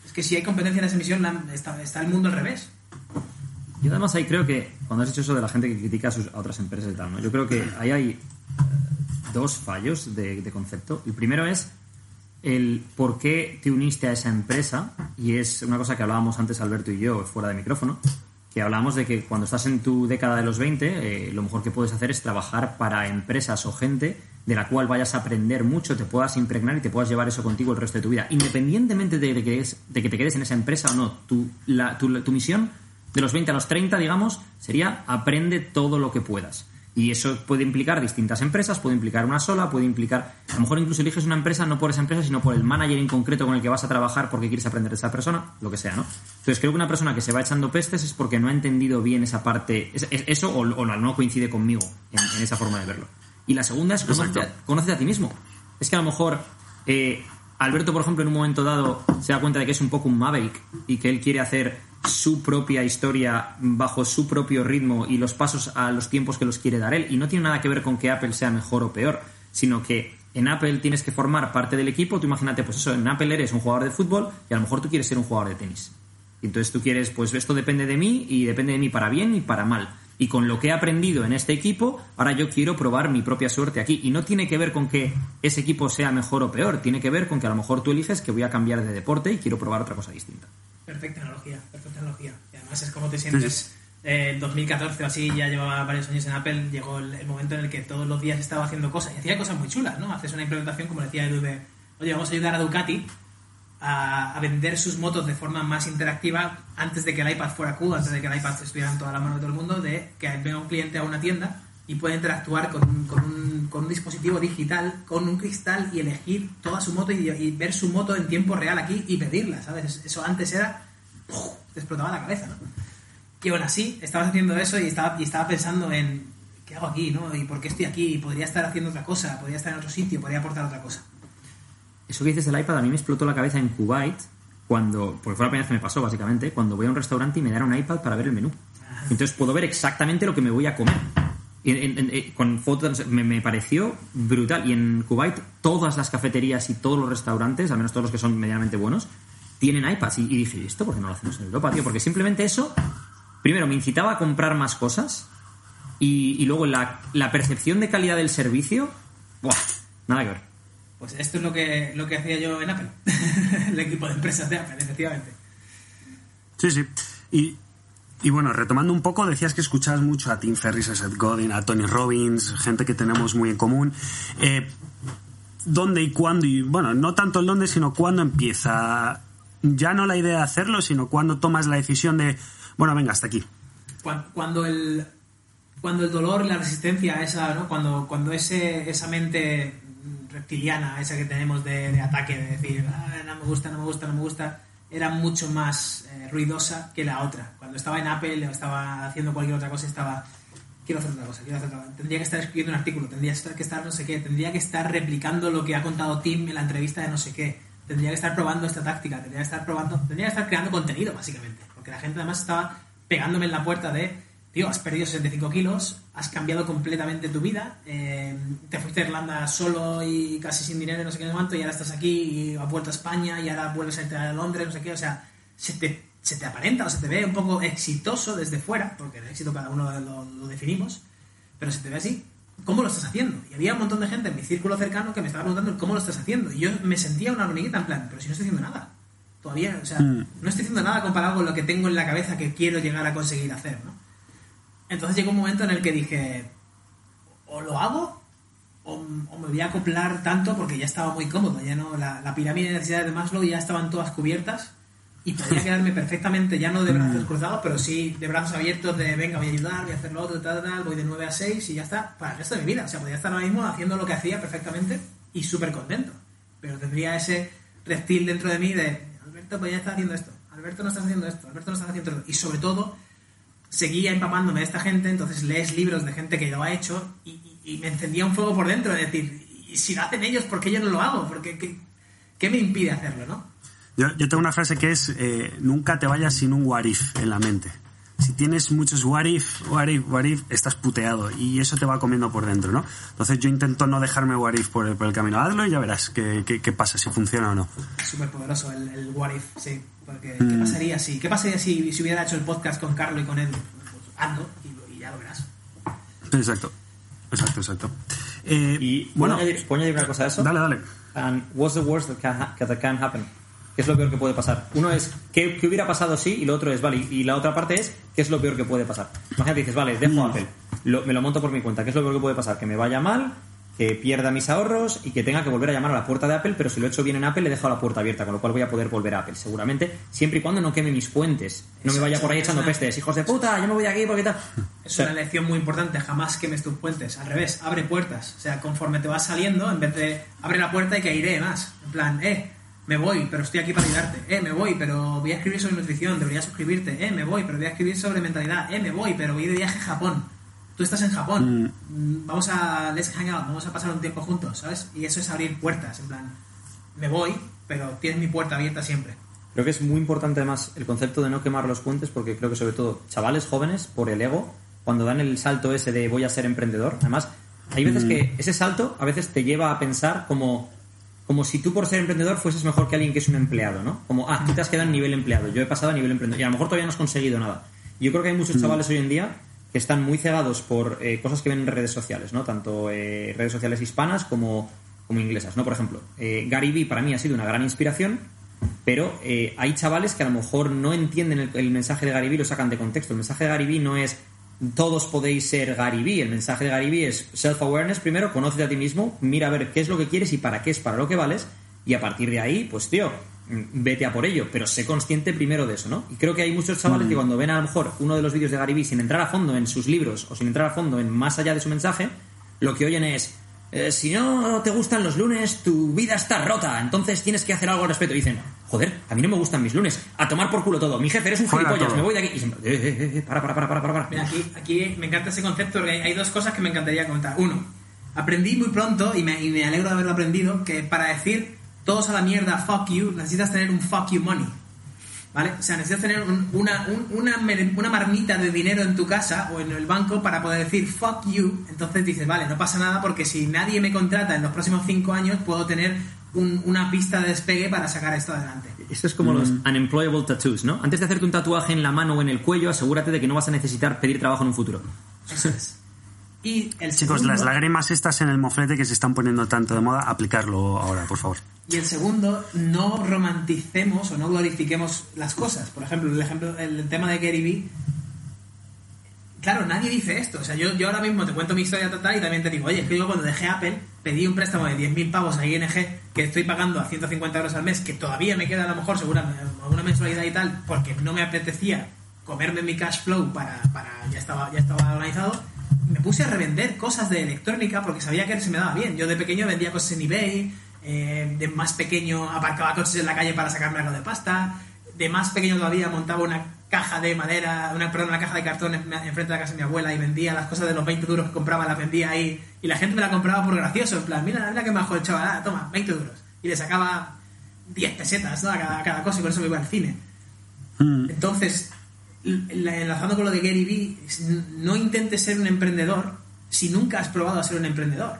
Es que si hay competencia en esa misión, la- está, está el mundo al revés. Yo además ahí creo que, cuando has dicho eso de la gente que critica a, sus- a otras empresas y tal, ¿no? yo creo que ahí hay eh, dos fallos de, de concepto. El primero es el por qué te uniste a esa empresa, y es una cosa que hablábamos antes Alberto y yo fuera de micrófono, que hablamos de que cuando estás en tu década de los 20, eh, lo mejor que puedes hacer es trabajar para empresas o gente de la cual vayas a aprender mucho, te puedas impregnar y te puedas llevar eso contigo el resto de tu vida. Independientemente de que, es- de que te quedes en esa empresa o no, tu, la- tu- tu misión de los 20 a los 30, digamos, sería aprende todo lo que puedas. Y eso puede implicar distintas empresas, puede implicar una sola, puede implicar. A lo mejor incluso eliges una empresa no por esa empresa, sino por el manager en concreto con el que vas a trabajar porque quieres aprender de esa persona, lo que sea, ¿no? Entonces creo que una persona que se va echando pestes es porque no ha entendido bien esa parte, es- es- eso o, o no coincide conmigo en, en esa forma de verlo. Y la segunda es conócete a ti mismo. Es que a lo mejor eh, Alberto, por ejemplo, en un momento dado se da cuenta de que es un poco un maverick y que él quiere hacer su propia historia bajo su propio ritmo y los pasos a los tiempos que los quiere dar él. Y no tiene nada que ver con que Apple sea mejor o peor, sino que en Apple tienes que formar parte del equipo. Tú imagínate, pues eso, en Apple eres un jugador de fútbol y a lo mejor tú quieres ser un jugador de tenis. Y entonces tú quieres, pues esto depende de mí y depende de mí para bien y para mal. Y con lo que he aprendido en este equipo, ahora yo quiero probar mi propia suerte aquí. Y no tiene que ver con que ese equipo sea mejor o peor, tiene que ver con que a lo mejor tú eliges que voy a cambiar de deporte y quiero probar otra cosa distinta. Perfecta analogía, perfecta analogía. Y además es como te sientes. eh, En 2014 o así, ya llevaba varios años en Apple, llegó el, el momento en el que todos los días estaba haciendo cosas y hacía cosas muy chulas, ¿no? Haces una implementación, como decía Edu, de, oye, vamos a ayudar a Ducati a, vender sus motos de forma más interactiva antes de que el iPad fuera cool, antes de que el iPad estuviera en toda la mano de todo el mundo, de que venga un cliente a una tienda y pueda interactuar con un, con un, dispositivo digital, con un cristal y elegir toda su moto y, y ver su moto en tiempo real aquí y pedirla, ¿sabes? Eso antes era... ¡puf! te explotaba la cabeza, ¿no? Y aún así, estabas haciendo eso y estaba, y estaba pensando en ¿qué hago aquí, no? ¿Y por qué estoy aquí? Podría estar haciendo otra cosa, podría estar en otro sitio, podría aportar otra cosa. Eso que dices del iPad a mí me explotó la cabeza en Kuwait, cuando, porque fue la primera vez que me pasó, básicamente, cuando voy a un restaurante y me dan un iPad para ver el menú. Entonces puedo ver exactamente lo que me voy a comer. Y en- en- en- con fotos me, me pareció brutal. Y en Kuwait todas las cafeterías y todos los restaurantes, al menos todos los que son medianamente buenos, tienen iPads. Y, y dije, ¿y esto por qué no lo hacemos en Europa, tío? Porque simplemente eso, primero, me incitaba a comprar más cosas y, y luego la, la percepción de calidad del servicio, ¡buah! Nada que ver. Pues esto es lo que, lo que hacía yo en Apple, el equipo de empresas de Apple, efectivamente. Sí, sí. Y, y bueno, retomando un poco, decías que escuchabas mucho a Tim Ferriss, a Seth Godin, a Tony Robbins, gente que tenemos muy en común. Eh, ¿Dónde y cuándo? Y bueno, no tanto el dónde, sino cuándo empieza. Ya no la idea de hacerlo, sino cuándo tomas la decisión de, bueno, venga, hasta aquí. Cuan- Cuando el, cuando el dolor y la resistencia esa, ¿no? Cuando, cuando ese, esa mente reptiliana, esa que tenemos de, ataque, de decir, "Ah, no me gusta, no me gusta, no me gusta, era mucho más eh, ruidosa que la otra. Cuando estaba en Apple o estaba haciendo cualquier otra cosa, estaba, quiero hacer otra cosa, quiero hacer otra cosa. Tendría que estar escribiendo un artículo, tendría que estar no sé qué, tendría que estar replicando lo que ha contado Tim en la entrevista de no sé qué, tendría que estar probando esta táctica, tendría que estar probando, tendría que estar creando contenido, básicamente. Porque la gente además estaba pegándome en la puerta de, tío, has perdido 65 kilos, has cambiado completamente tu vida, eh, te fuiste a Irlanda solo y casi sin dinero, no sé qué, cuánto, y ahora estás aquí y has vuelto a España y ahora vuelves a irte a Londres, no sé qué, o sea, se te, se te aparenta o se te ve un poco exitoso desde fuera, porque el éxito cada uno lo, lo definimos, pero se te ve así. ¿Cómo lo estás haciendo? Y había un montón de gente en mi círculo cercano que me estaba preguntando cómo lo estás haciendo. Y yo me sentía una hormiguita en plan, pero si no estoy haciendo nada. Todavía, o sea, no estoy haciendo nada comparado con lo que tengo en la cabeza que quiero llegar a conseguir hacer, ¿no? Entonces llegó un momento en el que dije, o lo hago o, o me voy a acoplar tanto porque ya estaba muy cómodo, ya no, la, la pirámide de necesidades de Maslow ya estaban todas cubiertas y podría quedarme perfectamente, ya no de brazos cruzados, pero sí de brazos abiertos de venga, voy a ayudar, voy a hacer lo otro, tal, tal, voy de 9 a 6 y ya está, para el resto de mi vida. O sea, podría estar ahora mismo haciendo lo que hacía perfectamente y súper contento. Pero tendría ese reptil dentro de mí de Alberto, pues ya estás haciendo esto, Alberto no estás haciendo esto, Alberto no estás haciendo esto. Y sobre todo, seguía empapándome de esta gente, entonces lees libros de gente que lo ha hecho y, me encendía un fuego por dentro de decir, y si lo hacen ellos, ¿por qué yo no lo hago? Porque, ¿qué, qué me impide hacerlo, no? Yo, yo tengo una frase que es, eh, nunca te vayas sin un what en la mente. Si tienes muchos what if, what if, what if, estás puteado y eso te va comiendo por dentro, ¿no? Entonces yo intento no dejarme what if por el, por el camino. Hazlo y ya verás qué, qué- qué pasa, si funciona o no. Súper poderoso el, el what if, sí. Porque, ¿qué pasaría si, qué pasaría si, si hubiera hecho el podcast con Carlo y con Edu? Pues hazlo y, y ya lo verás. Exacto, exacto, exacto. Eh, Y bueno, ¿puedo añadir, puedo añadir una cosa a eso? dale, dale. And what's the worst that can, ha- that can happen? ¿Qué es lo peor que puede pasar? Uno es, ¿qué, qué hubiera pasado si? Y lo otro es, vale, y la otra parte es, ¿qué es lo peor que puede pasar? Imagínate, dices, vale, dejo Apple, lo- me lo monto por mi cuenta, ¿qué es lo peor que puede pasar? Que me vaya mal, que pierda mis ahorros y que tenga que volver a llamar a la puerta de Apple, pero si lo he hecho bien en Apple, le he dejado la puerta abierta, con lo cual voy a poder volver a Apple, seguramente, siempre y cuando no queme mis fuentes. No me vaya por ahí echando pestes, hijos de puta, yo me voy de aquí porque tal. Es O sea, una lección muy importante, jamás quemes tus puentes. Al revés, abre puertas. O sea, conforme te vas saliendo, en vez de abre la puerta y que iré más. En plan, eh, me voy, pero estoy aquí para ayudarte. Eh, me voy, pero voy a escribir sobre nutrición, deberías suscribirte. Eh, me voy, pero voy a escribir sobre mentalidad. Eh, me voy, pero voy de viaje a Japón. Tú estás en Japón. Mm, Vamos a let's hang out, vamos a pasar un tiempo juntos, ¿sabes? Y eso es abrir puertas, en plan, me voy, pero tienes mi puerta abierta siempre. Creo que es muy importante además el concepto de no quemar los puentes porque creo que sobre todo chavales jóvenes por el ego cuando dan el salto ese de voy a ser emprendedor además hay veces que ese salto a veces te lleva a pensar como como si tú por ser emprendedor fueses mejor que alguien que es un empleado no como ah tú te has quedado en nivel empleado. Yo he pasado a nivel emprendedor y a lo mejor todavía no has conseguido nada. Yo creo que hay muchos chavales hoy en día que están muy cegados por eh, cosas que ven en redes sociales no tanto eh, redes sociales hispanas como como inglesas no por ejemplo eh, Gary Vee para mí ha sido una gran inspiración pero eh, hay chavales que a lo mejor no entienden el, el mensaje de Gary Vee lo sacan de contexto. El mensaje de Gary Vee no es todos podéis ser Gary Vee. El mensaje de Gary Vee es self-awareness primero, conócete a ti mismo, mira a ver qué es lo que quieres y para qué es para lo que vales y a partir de ahí, pues tío, vete a por ello, pero sé consciente primero de eso, ¿no? Y creo que hay muchos chavales que cuando ven a lo mejor uno de los vídeos de Gary Vee sin entrar a fondo en sus libros o sin entrar a fondo en más allá de su mensaje, lo que oyen es eh, si no te gustan los lunes, tu vida está rota, entonces tienes que hacer algo al respecto. Y dicen, joder, a mí no me gustan mis lunes, a tomar por culo todo. Mi jefe eres un gilipollas, me voy de aquí. Y dicen, eh, eh, eh, para, para, para, para, para, para. Mira, aquí, aquí me encanta ese concepto porque hay, hay dos cosas que me encantaría contar. Uno, aprendí muy pronto, y me, y me alegro de haberlo aprendido, que para decir todos a la mierda, fuck you, necesitas tener un fuck you money. ¿Vale? O sea, necesitas tener un- una, un- una, una marmita de dinero en tu casa o en el banco para poder decir fuck you. Entonces dices, vale, no pasa nada porque si nadie me contrata en los próximos cinco años, puedo tener un- una pista de despegue para sacar esto adelante. Esto es como los unemployable tattoos, ¿no? Antes de hacerte un tatuaje en la mano o en el cuello, asegúrate de que no vas a necesitar pedir trabajo en un futuro. Eso es. Y el Chicos, segundo- las lágrimas estas en el moflete que se están poniendo tanto de moda, aplicarlo ahora, por favor. Y el segundo, no romanticemos o no glorifiquemos las cosas. Por ejemplo, el ejemplo, el tema de Gary Vee. Claro, nadie dice esto. O sea, yo, yo ahora mismo te cuento mi historia total y también te digo, oye, es que yo cuando dejé Apple pedí un préstamo de 10.000 pavos a ING que estoy pagando a 150 euros al mes, que todavía me queda a lo mejor seguramente alguna mensualidad y tal, porque no me apetecía comerme mi cash flow para, para ya estaba ya estaba organizado. Me puse a revender cosas de electrónica porque sabía que se me daba bien. Yo de pequeño vendía cosas en eBay, eh, de más pequeño aparcaba coches en la calle para sacarme algo de pasta, de más pequeño todavía montaba una caja de madera, una, perdón, una caja de cartón en- enfrente de la casa de mi abuela y vendía las cosas de los 20 duros que compraba, las vendía ahí y la gente me la compraba por gracioso, en plan, mira, mira que majo el chaval, ah, toma, 20 duros. Y le sacaba 10 pesetas ¿no? a, cada, a cada cosa y por eso me iba al cine. Entonces, l- enlazando con lo de Gary Vee, no intentes ser un emprendedor si nunca has probado a ser un emprendedor.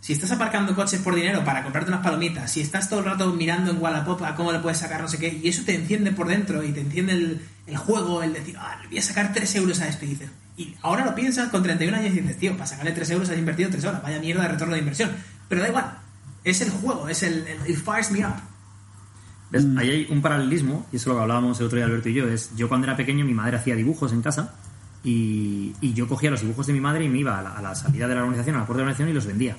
Si estás aparcando coches por dinero para comprarte unas palomitas, si estás todo el rato mirando en Wallapop a cómo le puedes sacar no sé qué, y eso te enciende por dentro y te enciende el, el juego, el decir, ah, le voy a sacar 3 euros a esto, y ahora lo piensas con 31 años y dices, tío, para sacarle 3 euros has invertido 3 horas, vaya mierda de retorno de inversión. Pero da igual, es el juego, es el, el it fires me up. ¿Ves? Ahí hay un paralelismo, y eso lo que hablábamos el otro día Alberto y yo, es yo cuando era pequeño mi madre hacía dibujos en casa y, y yo cogía los dibujos de mi madre y me iba a la, a la salida de la organización, a la puerta de la organización y los vendía.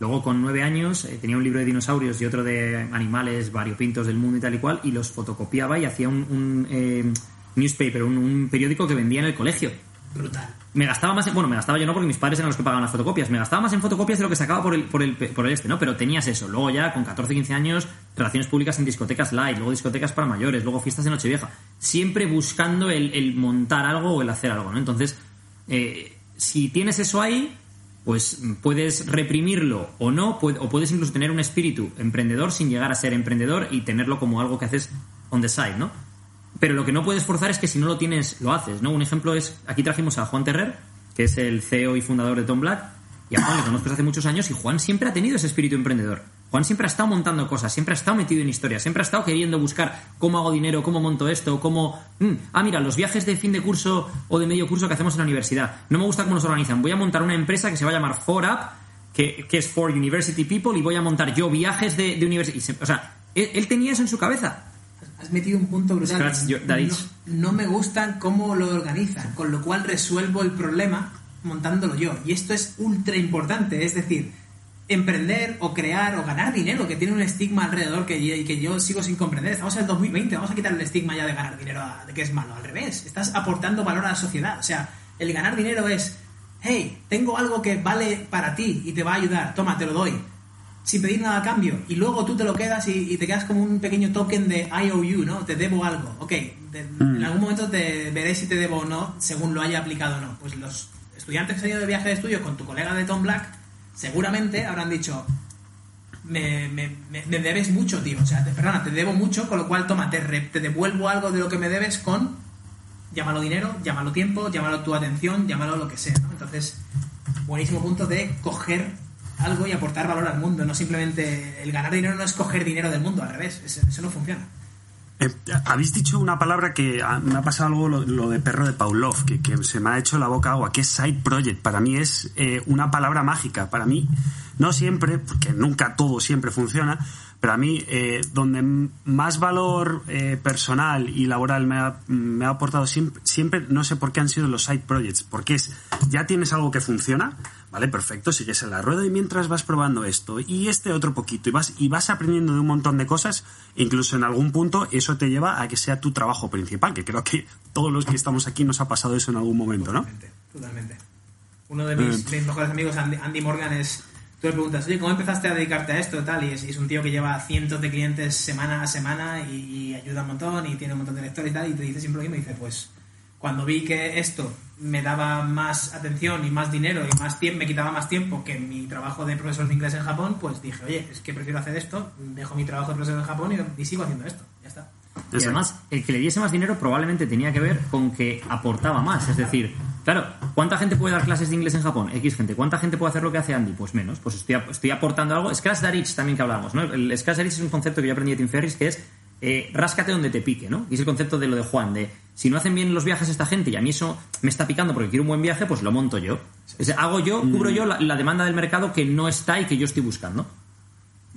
Luego con nueve años eh, tenía un libro de dinosaurios y otro de animales variopintos del mundo y tal y cual y los fotocopiaba y hacía un, un, eh, newspaper, un, un periódico que vendía en el colegio. Brutal. Me gastaba más, en- bueno, me gastaba yo no porque mis padres eran los que pagaban las fotocopias, me gastaba más en fotocopias de lo que sacaba por el, por el, por el este, ¿no? Pero tenías eso. Luego ya con 14, 15 años, relaciones públicas en discotecas light, luego discotecas para mayores, luego fiestas de Nochevieja. Siempre buscando el, montar algo o el hacer algo, ¿no? Entonces, eh, si tienes eso ahí, pues puedes reprimirlo o no, o puedes incluso tener un espíritu emprendedor sin llegar a ser emprendedor y tenerlo como algo que haces on the side, ¿no? Pero lo que no puedes forzar es que si no lo tienes, lo haces, ¿no? Un ejemplo es, aquí trajimos a Juan Terrer, que es el CEO y fundador de Tom Black, y a Juan le conozco hace muchos años y Juan siempre ha tenido ese espíritu emprendedor. Juan siempre ha estado montando cosas, siempre ha estado metido en historias, siempre ha estado queriendo buscar cómo hago dinero, cómo monto esto, cómo... mm, ah, mira, los viajes de fin de curso o de medio curso que hacemos en la universidad. No me gusta cómo nos organizan. Voy a montar una empresa que se va a llamar 4Up, que, que es For University People, y voy a montar yo viajes de, universidad. O sea, él tenía eso en su cabeza. Has metido un punto brutal. Scratch your- that no, me gustan cómo lo organizan, con lo cual resuelvo el problema montándolo yo. Y esto es ultra importante, es decir, emprender o crear o ganar dinero, que tiene un estigma alrededor que, yo- que yo sigo sin comprender. Estamos en el 2020, vamos a quitar el estigma ya de ganar dinero, a- de que es malo. Al revés, estás aportando valor a la sociedad. O sea, el ganar dinero es, hey, tengo algo que vale para ti y te va a ayudar, toma, te lo doy sin pedir nada a cambio y luego tú te lo quedas y, y te quedas como un pequeño token de IOU, ¿no? Te debo algo. Ok, de- en algún momento te veré si te debo o no según lo haya aplicado o no. Pues los estudiantes que se han ido de viaje de estudio con tu colega de Tom Black seguramente habrán dicho me, me- me- me debes mucho, tío. O sea, te, perdona, te debo mucho, con lo cual toma, te, re- te devuelvo algo de lo que me debes con llámalo dinero, llámalo tiempo, llámalo tu atención, llámalo lo que sea, ¿no? Entonces, buenísimo punto de coger algo y aportar valor al mundo, no simplemente el ganar dinero no es coger dinero del mundo, al revés, eso, no funciona. Eh, habéis dicho una palabra que ah, me ha pasado algo lo, lo de perro de Pavlov, que, que se me ha hecho la boca agua, que es side project. Para mí es eh, una palabra mágica. Para mí, no siempre, porque nunca todo siempre funciona, pero a mí eh, donde más valor eh, personal y laboral me ha, me ha aportado siempre, siempre, no sé por qué han sido los side projects, porque es, ya tienes algo que funciona, vale, perfecto, sigues en la rueda y mientras vas probando esto y este otro poquito y vas, y vas aprendiendo de un montón de cosas, incluso en algún punto eso te lleva a que sea tu trabajo principal, que creo que todos los que estamos aquí nos ha pasado eso en algún momento, ¿no? Totalmente, totalmente. Uno de mis, mis mejores amigos, Andy, Andy Morgan, es. Tú le preguntas, oye, ¿cómo empezaste a dedicarte a esto y tal? Y es, y es un tío que lleva cientos de clientes semana a semana y, y ayuda un montón y tiene un montón de lectores y tal. Y te dice siempre lo mismo. Dice, pues, cuando vi que esto me daba más atención y más dinero y más tiempo, me quitaba más tiempo que mi trabajo de profesor de inglés en Japón, pues dije, oye, es que prefiero hacer esto, dejo mi trabajo de profesor en Japón y, y sigo haciendo esto. Ya está. Y además, el que le diese más dinero probablemente tenía que ver con que aportaba más. Es decir, claro, ¿cuánta gente puede dar clases de inglés en Japón? X gente. ¿Cuánta gente puede hacer lo que hace Andy? Pues menos. Pues estoy, estoy aportando algo. Scratch the también que hablábamos, ¿no? El Scratch the Itch es un concepto que yo aprendí de Tim Ferriss que es eh, ráscate donde te pique, ¿no? Y es el concepto de lo de Juan, de si no hacen bien los viajes esta gente y a mí eso me está picando porque quiero un buen viaje, pues lo monto yo. Hago yo, cubro yo la, la demanda del mercado que no está y que yo estoy buscando.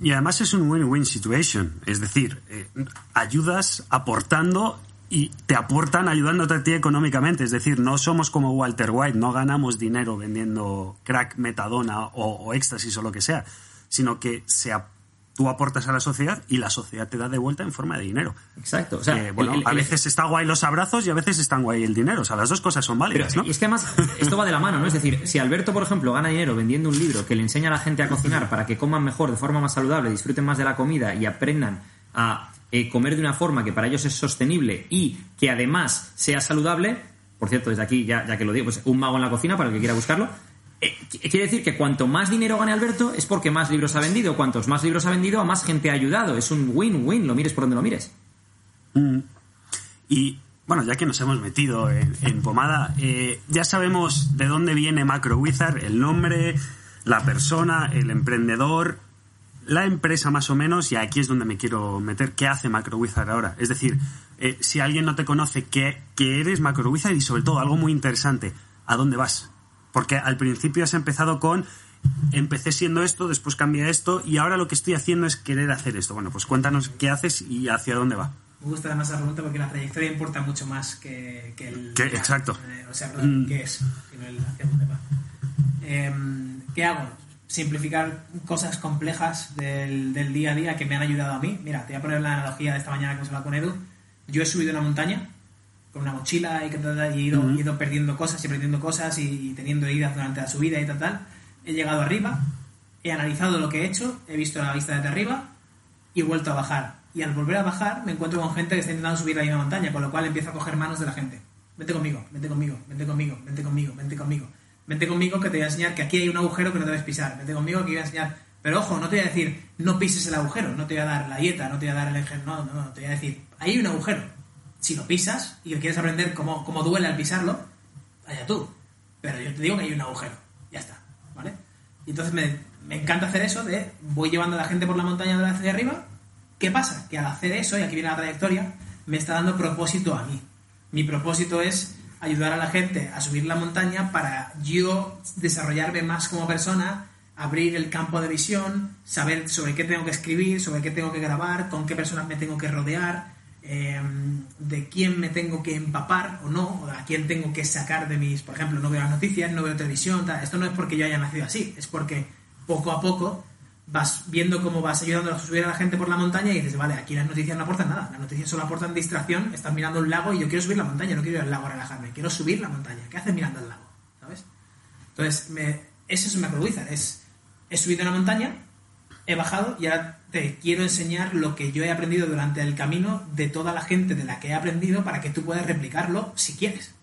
Y además es un win-win situation. Es decir, eh, ayudas aportando y te aportan ayudándote a ti económicamente. Es decir, no somos como Walter White, no ganamos dinero vendiendo crack, metadona o, o éxtasis o lo que sea, sino que se ap- tú aportas a la sociedad y la sociedad te da de vuelta en forma de dinero. Exacto. O sea, Que, bueno, el- el- a veces está guay los abrazos y a veces están guay el dinero. O sea, las dos cosas son Pero válidas, ¿no? y es que además esto va de la mano, ¿no? Es decir, si Alberto, por ejemplo, gana dinero vendiendo un libro que le enseña a la gente a cocinar para que coman mejor, de forma más saludable, disfruten más de la comida y aprendan a eh, comer de una forma que para ellos es sostenible y que además sea saludable, por cierto, desde aquí, ya, ya que lo digo, pues un mago en la cocina para el que quiera buscarlo. Eh, qu- quiere decir que cuanto más dinero gane Alberto es porque más libros ha vendido. Cuantos más libros ha vendido, a más gente ha ayudado. Es un win-win, lo mires por donde lo mires. Y bueno, ya que nos hemos metido en, en pomada, eh, ya sabemos de dónde viene Macro Wizard, el nombre, la persona, el emprendedor, la empresa más o menos, y aquí es donde me quiero meter. ¿Qué hace Macro Wizard ahora? Es decir, eh, si alguien no te conoce, ¿qué, qué eres Macro Wizard? Y sobre todo, algo muy interesante, ¿a dónde vas? Porque al principio has empezado con empecé siendo esto, después cambié esto y ahora lo que estoy haciendo es querer hacer esto. Bueno, pues cuéntanos qué haces y hacia dónde va. Me gusta además esa pregunta porque la trayectoria importa mucho más que, que el... Que- exacto. Eh, o sea, perdón, ¿qué es? Sino el hacia dónde va. Em, ¿Qué hago? Simplificar cosas complejas del, del día a día que me han ayudado a mí. Mira, te voy a poner la analogía de esta mañana que hemos hablado con Edu. Yo he subido una montaña con una mochila y, y he, ido, he ido perdiendo cosas y perdiendo cosas y, y teniendo heridas durante la subida y tal, tal. He llegado arriba, he analizado lo que he hecho, he visto la vista desde arriba y he vuelto a bajar. Y al volver a bajar me encuentro con gente que está intentando subir la misma montaña, con lo cual empiezo a coger manos de la gente. Vente conmigo, vente conmigo, vente conmigo, vente conmigo, vente conmigo. Vente conmigo que te voy a enseñar que aquí hay un agujero que no debes pisar. Vente conmigo que voy a enseñar... Pero ojo, no te voy a decir no pises el agujero, no te voy a dar la dieta, no te voy a dar el ejemplo, no, no, no, te voy a decir, ahí hay un agujero. Si lo pisas y quieres aprender cómo, cómo duele al pisarlo, allá tú. Pero yo te digo que hay un agujero. Ya está, ¿vale? Y entonces me, me encanta hacer eso de voy llevando a la gente por la montaña de hacia arriba. ¿Qué pasa? Que al hacer eso, y aquí viene la trayectoria, me está dando propósito a mí. Mi propósito es ayudar a la gente a subir la montaña para yo desarrollarme más como persona, abrir el campo de visión, saber sobre qué tengo que escribir, sobre qué tengo que grabar, con qué personas me tengo que rodear, eh, de quién me tengo que empapar o no, o a quién tengo que sacar de mis, por ejemplo, no veo las noticias, no veo televisión, esto no es porque yo haya nacido así, es porque poco a poco vas viendo cómo vas ayudando a subir a la gente por la montaña y dices, vale, aquí las noticias no aportan nada, las noticias solo aportan distracción, estás mirando un lago y yo quiero subir la montaña, no quiero ir al lago a relajarme, quiero subir la montaña, ¿qué haces mirando al lago? ¿Sabes? Entonces, me, eso es Macrowizard, es, he subido una montaña, he bajado y ahora te quiero enseñar lo que yo he aprendido durante el camino de toda la gente de la que he aprendido para que tú puedas replicarlo si quieres.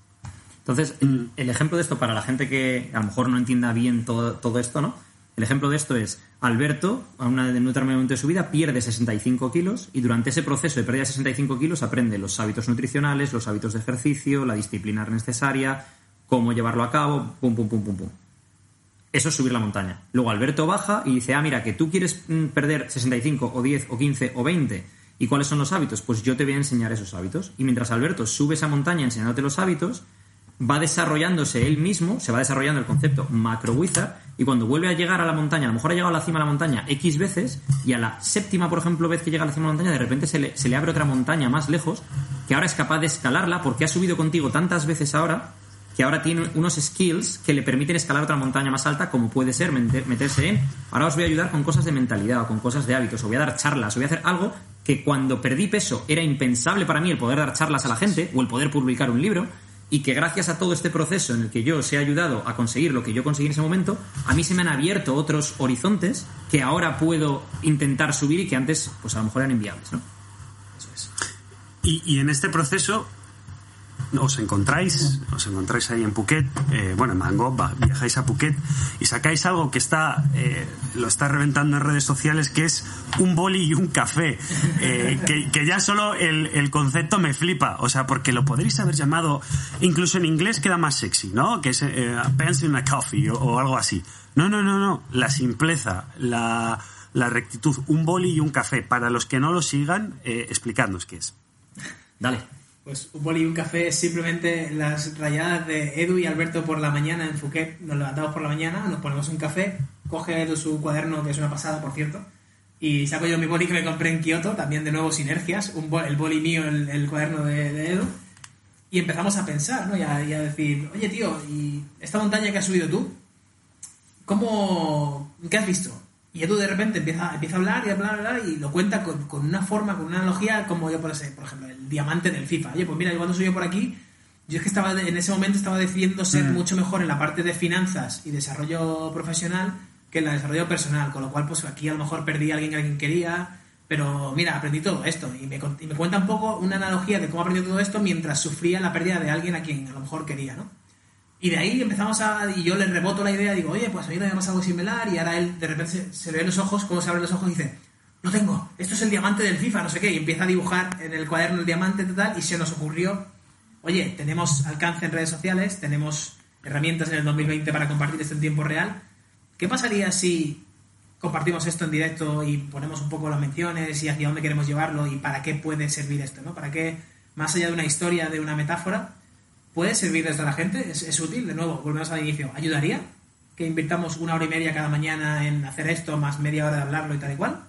Entonces, el, ejemplo de esto para la gente que a lo mejor no entienda bien todo, todo esto, ¿no? El ejemplo de esto es, Alberto, a un determinado momento de su vida, pierde 65 kilos y durante ese proceso de pérdida de 65 kilos aprende los hábitos nutricionales, los hábitos de ejercicio, la disciplina necesaria, cómo llevarlo a cabo, pum, pum, pum, pum, pum. Eso es subir la montaña. Luego Alberto baja y dice, ah, mira, que tú quieres mm, perder 65 o 10 o 15 o 20. ¿Y cuáles son los hábitos? Pues yo te voy a enseñar esos hábitos. Y mientras Alberto sube esa montaña enseñándote los hábitos, va desarrollándose él mismo, se va desarrollando el concepto macro wizard, y cuando vuelve a llegar a la montaña, a lo mejor ha llegado a la cima de la montaña X veces, y a la séptima, por ejemplo, vez que llega a la cima de la montaña, de repente se le, se le abre otra montaña más lejos, que ahora es capaz de escalarla porque ha subido contigo tantas veces ahora, que ahora tiene unos skills que le permiten escalar otra montaña más alta, como puede ser meter- meterse en. Ahora os voy a ayudar con cosas de mentalidad o con cosas de hábitos, os voy a dar charlas, os voy a hacer algo que cuando perdí peso era impensable para mí el poder dar charlas a la gente o el poder publicar un libro y que gracias a todo este proceso en el que yo os he ayudado a conseguir lo que yo conseguí en ese momento, a mí se me han abierto otros horizontes que ahora puedo intentar subir y que antes pues a lo mejor eran inviables, ¿no? Y, y en este proceso os encontráis, os encontráis ahí en Phuket, eh, bueno, en Mango, viajáis a Phuket y sacáis algo que está, eh, lo está reventando en redes sociales, que es un boli y un café, eh, que, ya solo el, concepto me flipa, o sea, porque lo podréis haber llamado, incluso en inglés queda más sexy, ¿no? Que es eh, a pencil and a coffee o, algo así. No, no, no, no, la simpleza, la, la rectitud, un boli y un café. Para los que no lo sigan, eh, explicadnos qué es. Dale. Pues un boli y un café es simplemente las rayadas de Edu y Alberto por la mañana en Phuket. Nos levantamos por la mañana, nos ponemos un café, coge Edu su cuaderno, que es una pasada, por cierto, y saco yo mi boli que me compré en Kioto, también de nuevo sinergias, un bol- el boli mío, el, el cuaderno de, de Edu, y empezamos a pensar, ¿no? Y a, y a decir, oye tío, ¿y esta montaña que has subido tú? ¿Cómo... ¿Qué has visto? Y Edu de repente empieza, empieza a hablar y a hablar, hablar, y lo cuenta con, con una forma, con una analogía, como yo, por, ese- por ejemplo, el diamante del FIFA. Oye, pues mira, yo cuando subí por aquí, yo es que estaba en ese momento estaba decidiendo ser mucho mejor en la parte de finanzas y desarrollo profesional que en la de desarrollo personal, con lo cual pues aquí a lo mejor perdí a alguien que alguien quería, pero mira, aprendí todo esto y me, y me cuenta un poco una analogía de cómo aprendió todo esto mientras sufría la pérdida de alguien a quien a lo mejor quería, ¿no? Y de ahí empezamos a. Y yo le reboto la idea, digo, oye, pues a mí me pasa algo similar. Y ahora él de repente se, se ven los ojos, cómo se abren los ojos y dice, lo tengo, esto es el diamante del FIFA, no sé qué. Y empieza a dibujar en el cuaderno el diamante total. Y se nos ocurrió, oye, tenemos alcance en redes sociales, tenemos herramientas en el 2020 para compartir esto en tiempo real. ¿Qué pasaría si compartimos esto en directo y ponemos un poco las menciones y hacia dónde queremos llevarlo y para qué puede servir esto, ¿no? Para qué, más allá de una historia, de una metáfora, puede servirles a la gente, es, es útil, de nuevo, volvemos al inicio. ¿Ayudaría que invirtamos una hora y media cada mañana en hacer esto, más media hora de hablarlo y tal y cual?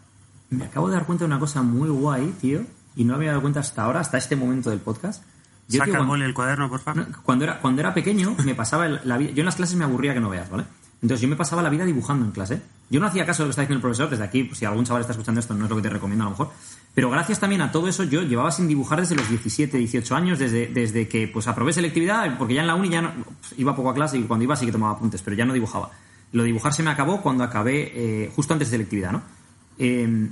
Me acabo de dar cuenta de una cosa muy guay, tío, y no había dado cuenta hasta ahora, hasta este momento del podcast. Yo, Saca tío, el cuando- boli el cuaderno, por favor. No, cuando era, cuando era pequeño, me pasaba el- la vida. Yo en las clases me aburría que no veas, ¿vale? Entonces yo me pasaba la vida dibujando en clase. Yo no hacía caso de lo que está diciendo el profesor, desde aquí, pues, si algún chaval está escuchando esto, no es lo que te recomiendo a lo mejor. Pero gracias también a todo eso, yo llevaba sin dibujar desde los 17, 18 años, desde, desde que pues aprobé selectividad, porque ya en la uni ya no, iba poco a clase y cuando iba sí que tomaba apuntes, pero ya no dibujaba. Lo dibujar se me acabó cuando acabé eh, justo antes de selectividad, ¿no? Eh,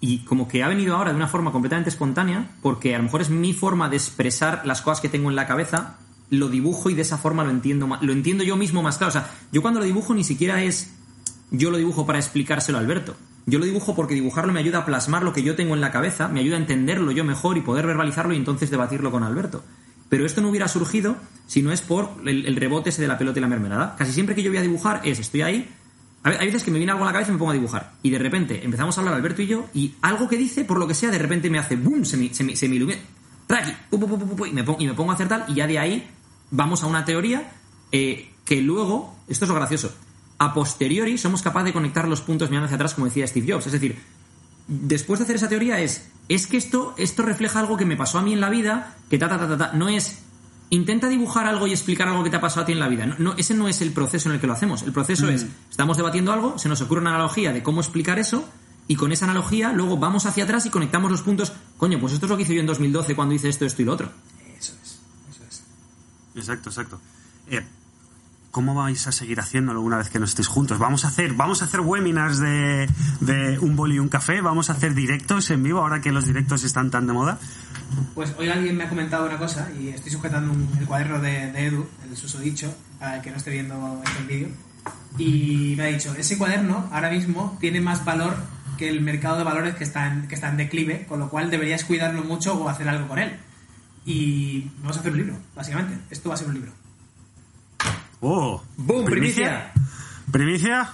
y como que ha venido ahora de una forma completamente espontánea, porque a lo mejor es mi forma de expresar las cosas que tengo en la cabeza, lo dibujo y de esa forma lo entiendo lo entiendo yo mismo más claro. O sea, yo cuando lo dibujo ni siquiera es yo lo dibujo para explicárselo a Alberto. Yo lo dibujo porque dibujarlo me ayuda a plasmar lo que yo tengo en la cabeza, me ayuda a entenderlo yo mejor y poder verbalizarlo y entonces debatirlo con Alberto. Pero esto no hubiera surgido si no es por el, rebote ese de la pelota y la mermelada. Casi siempre que yo voy a dibujar es, estoy ahí, hay veces que me viene algo a la cabeza y me pongo a dibujar. Y de repente empezamos a hablar Alberto y yo, y algo que dice, por lo que sea, de repente me hace boom, se me, se se me ilumina. Pu, y, me pongo, y me pongo a hacer tal, y ya de ahí vamos a una teoría eh, que luego, esto es lo gracioso, a posteriori somos capaces de conectar los puntos mirando hacia atrás, como decía Steve Jobs. Es decir, después de hacer esa teoría es, es que esto, esto refleja algo que me pasó a mí en la vida, que ta, ta, ta, ta, ta. No es, intenta dibujar algo y explicar algo que te ha pasado a ti en la vida. No, no, ese no es el proceso en el que lo hacemos. El proceso es, estamos debatiendo algo, se nos ocurre una analogía de cómo explicar eso, y con esa analogía luego vamos hacia atrás y conectamos los puntos. Coño, pues esto es lo que hice yo en 2012 cuando hice esto, esto y lo otro. Eso es, eso es. Exacto, exacto. Eh, ¿Cómo vais a seguir haciéndolo una vez que no estéis juntos? Vamos a hacer, vamos a hacer webinars de, un boli y un café, vamos a hacer directos en vivo ahora que los directos están tan de moda. Pues hoy alguien me ha comentado una cosa y estoy sujetando el cuaderno de, de Edu, el susodicho, para el que no esté viendo este vídeo. Y me ha dicho, ese cuaderno ahora mismo tiene más valor que el mercado de valores que está en, que está en declive, con lo cual deberías cuidarlo mucho o hacer algo con él. Y vamos a hacer un libro, básicamente. Esto va a ser un libro. ¡Oh! ¡Boom! ¡Primicia! ¿Primicia?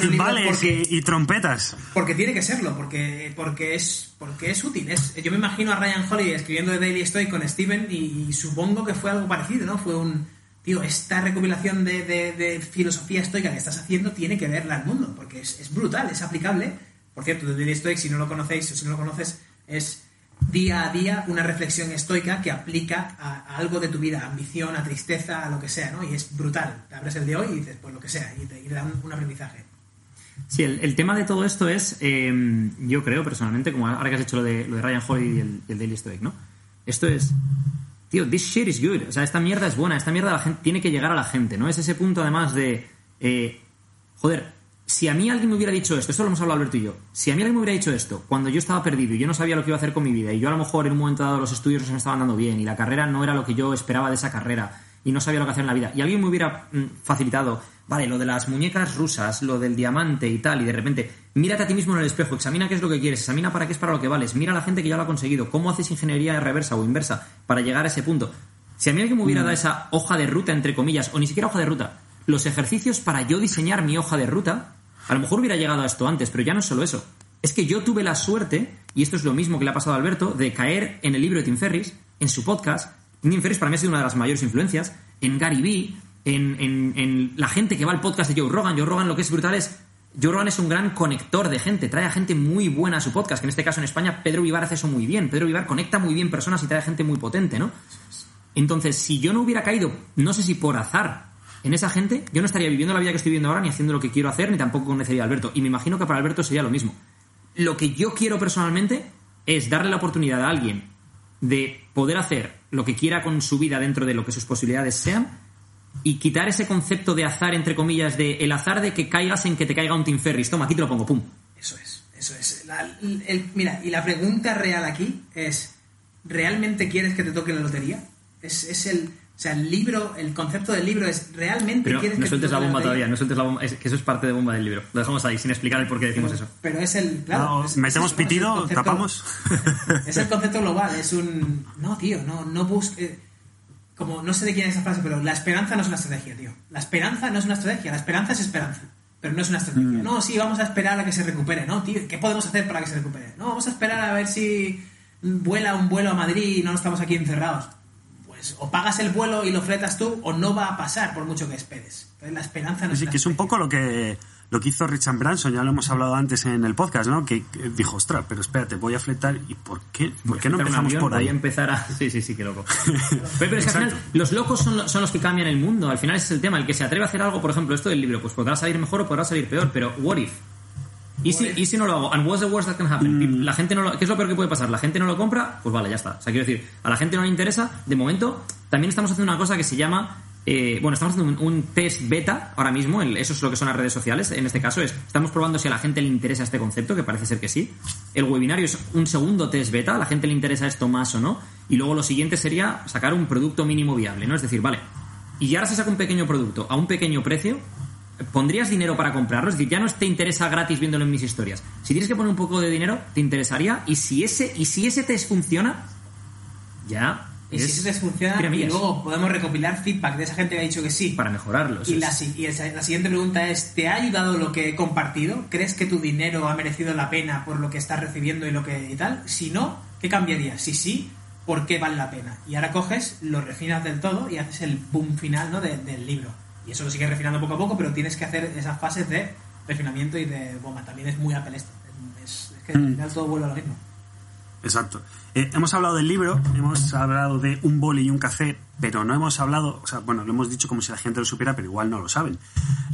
Timbales porque- y, y trompetas. Porque tiene que serlo, porque, porque, es, porque es útil. Es, yo me imagino a Ryan Holiday escribiendo de Daily Stoic con Steven y, y supongo que fue algo parecido, ¿no? Fue un... Tío, esta recopilación de, de- de filosofía estoica que estás haciendo tiene que verla al mundo, porque es, es brutal, es aplicable. Por cierto, de Daily Stoic, si no lo conocéis o si no lo conoces, es día a día una reflexión estoica que aplica a, algo de tu vida, a ambición, a tristeza, a lo que sea, ¿no? Y es brutal. Te abres el de hoy y dices, pues lo que sea, y te, y un, aprendizaje. Sí, el, el tema de todo esto es, eh, yo creo personalmente, como ahora que has hecho lo de, lo de Ryan Holiday y el, el Daily Stoic, ¿no? Esto es, tío, this shit is good. O sea, esta mierda es buena, esta mierda la gente, tiene que llegar a la gente, ¿no? Es ese punto además de, eh, joder, si a mí alguien me hubiera dicho esto, esto lo hemos hablado Alberto y yo, si a mí alguien me hubiera dicho esto cuando yo estaba perdido y yo no sabía lo que iba a hacer con mi vida y yo a lo mejor en un momento dado los estudios no se me estaban dando bien y la carrera no era lo que yo esperaba de esa carrera y no sabía lo que hacer en la vida y alguien me hubiera mm, facilitado, vale, lo de las muñecas rusas, lo del diamante y tal y de repente, mírate a ti mismo en el espejo, examina qué es lo que quieres, examina para qué es para lo que vales, mira a la gente que ya lo ha conseguido, cómo haces ingeniería reversa o inversa para llegar a ese punto. Si a mí alguien me hubiera dado esa hoja de ruta, entre comillas, o ni siquiera hoja de ruta, los ejercicios para yo diseñar mi hoja de ruta, a lo mejor hubiera llegado a esto antes, pero ya no es solo eso. Es que yo tuve la suerte, y esto es lo mismo que le ha pasado a Alberto, de caer en el libro de Tim Ferris, en su podcast. Tim Ferris para mí ha sido una de las mayores influencias, en Gary Vee, en, la gente que va al podcast de Joe Rogan. Joe Rogan lo que es brutal es... Joe Rogan es un gran conector de gente, trae a gente muy buena a su podcast, que en este caso en España Pedro Vivar hace eso muy bien. Pedro Vivar conecta muy bien personas y trae gente muy potente, ¿no? Entonces, si yo no hubiera caído, no sé si por azar, en esa gente, yo no estaría viviendo la vida que estoy viviendo ahora, ni haciendo lo que quiero hacer, ni tampoco conocería a Alberto. Y me imagino que para Alberto sería lo mismo. Lo que yo quiero personalmente es darle la oportunidad a alguien de poder hacer lo que quiera con su vida dentro de lo que sus posibilidades sean y quitar ese concepto de azar, entre comillas, de el azar de que caigas en que te caiga un Tim Ferris. Toma, aquí te lo pongo, pum. Eso es, eso es. Mira, y la pregunta real aquí es, ¿realmente quieres que te toque la lotería? Es, es el, o sea, el libro, el concepto del libro es, ¿realmente Pero quieres no que sueltes te la bomba todavía, no sueltes la bomba. Es que eso es parte de bomba del libro. Lo dejamos ahí, sin explicar el por qué decimos eso. Pero es el, claro, No, es- metemos pitido, concepto- tapamos. Es el concepto global, es un... No, tío, no, no busques... Como, no sé de quién es esa frase, pero la esperanza no es una estrategia, tío. La esperanza no es una estrategia, la esperanza es esperanza. Pero no es una estrategia. Mm. No, sí, vamos a esperar a que se recupere. No, tío, ¿qué podemos hacer para que se recupere? No, vamos a esperar a ver si vuela un vuelo a Madrid y no estamos aquí encerrados. Pues o pagas el vuelo y lo fletas tú o no va a pasar por mucho que esperes. Entonces la esperanza no es que es un poco lo que, lo que hizo Richard Branson, ya lo hemos hablado antes en el podcast, ¿no? Que dijo, ostras, pero espérate, voy a fletar, ¿y por qué? ¿Por qué no empezamos avión, por ahí? Voy a empezar a... Sí, sí, sí, qué loco. pero, pero es que al final, los locos son, son los que cambian el mundo. Al final ese es el tema. El que se atreve a hacer algo, por ejemplo, esto del libro, pues podrá salir mejor o podrá salir peor, pero what if? ¿Y si, y si no lo hago? And what's the worst that can happen? Mm. La gente no lo- ¿Qué es lo peor que puede pasar? ¿La gente no lo compra? Pues vale, ya está. O sea, quiero decir, a la gente no le interesa. De momento, también estamos haciendo una cosa que se llama... eh, bueno, estamos haciendo un, un test beta ahora mismo, el- eso es lo que son las redes sociales. En este caso es, estamos probando si a la gente le interesa este concepto, que parece ser que sí. El webinario es un segundo test beta, a la gente le interesa esto más o no. Y luego lo siguiente sería sacar un producto mínimo viable, ¿no? Es decir, vale, y ahora se saca un pequeño producto a un pequeño precio, ¿pondrías dinero para comprarlo? Es decir, ya no te interesa gratis viéndolo en mis historias. Si tienes que poner un poco de dinero, te interesaría. Y si ese, y si ese test funciona, ya. Y si es eso te funciona, y luego podemos recopilar feedback de esa gente que ha dicho que sí. para mejorarlo. Y, la, y siguiente pregunta es, ¿te ha ayudado lo que he compartido? ¿Crees que tu dinero ha merecido la pena por lo que estás recibiendo y lo que y tal? Si no, ¿qué cambiarías? Si sí, ¿por qué vale la pena? Y ahora coges, lo refinas del todo y haces el boom final ¿no? de- del libro. Y eso lo sigues refinando poco a poco, pero tienes que hacer esas fases de refinamiento y de bomba. También es muy Apple esto. Es, es que al final todo vuelve a lo mismo. Exacto. Eh, hemos hablado del libro, hemos hablado de un boli y un café, pero no hemos hablado, o sea, bueno, lo hemos dicho como si la gente lo supiera, pero igual no lo saben.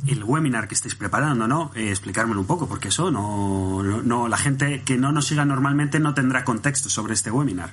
El webinar que estáis preparando, ¿no? Eh, explicármelo un poco, porque eso no, no, no- la gente que no nos siga normalmente no tendrá contexto sobre este webinar.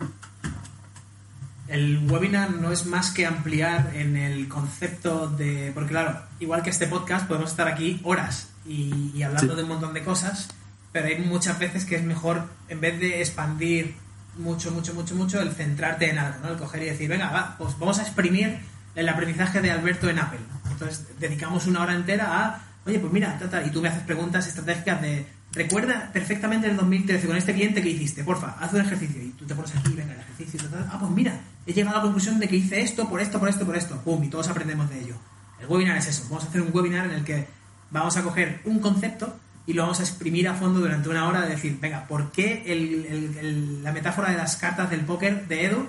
El webinar no es más que ampliar en el concepto de... Porque claro, igual que este podcast, podemos estar aquí horas y, y hablando Sí. de un montón de cosas, pero hay muchas veces que es mejor, en vez de expandir mucho, mucho, mucho, mucho, el centrarte en algo, ¿no? El coger y decir, venga, va, pues vamos a exprimir el aprendizaje de Alberto en Apple. Entonces, dedicamos una hora entera a, oye, pues mira, ta, ta, y tú me haces preguntas estratégicas de, recuerda perfectamente el 2013 con este cliente que hiciste, porfa, haz un ejercicio. Y tú te pones aquí, venga, el ejercicio, ta, ta, ah, pues mira, he llegado a la conclusión de que hice esto, por esto, por esto, por esto, pum, y todos aprendemos de ello. El webinar es eso, vamos a hacer un webinar en el que vamos a coger un concepto y lo vamos a exprimir a fondo durante una hora de decir, venga, ¿por qué la metáfora de las cartas del póker de Edu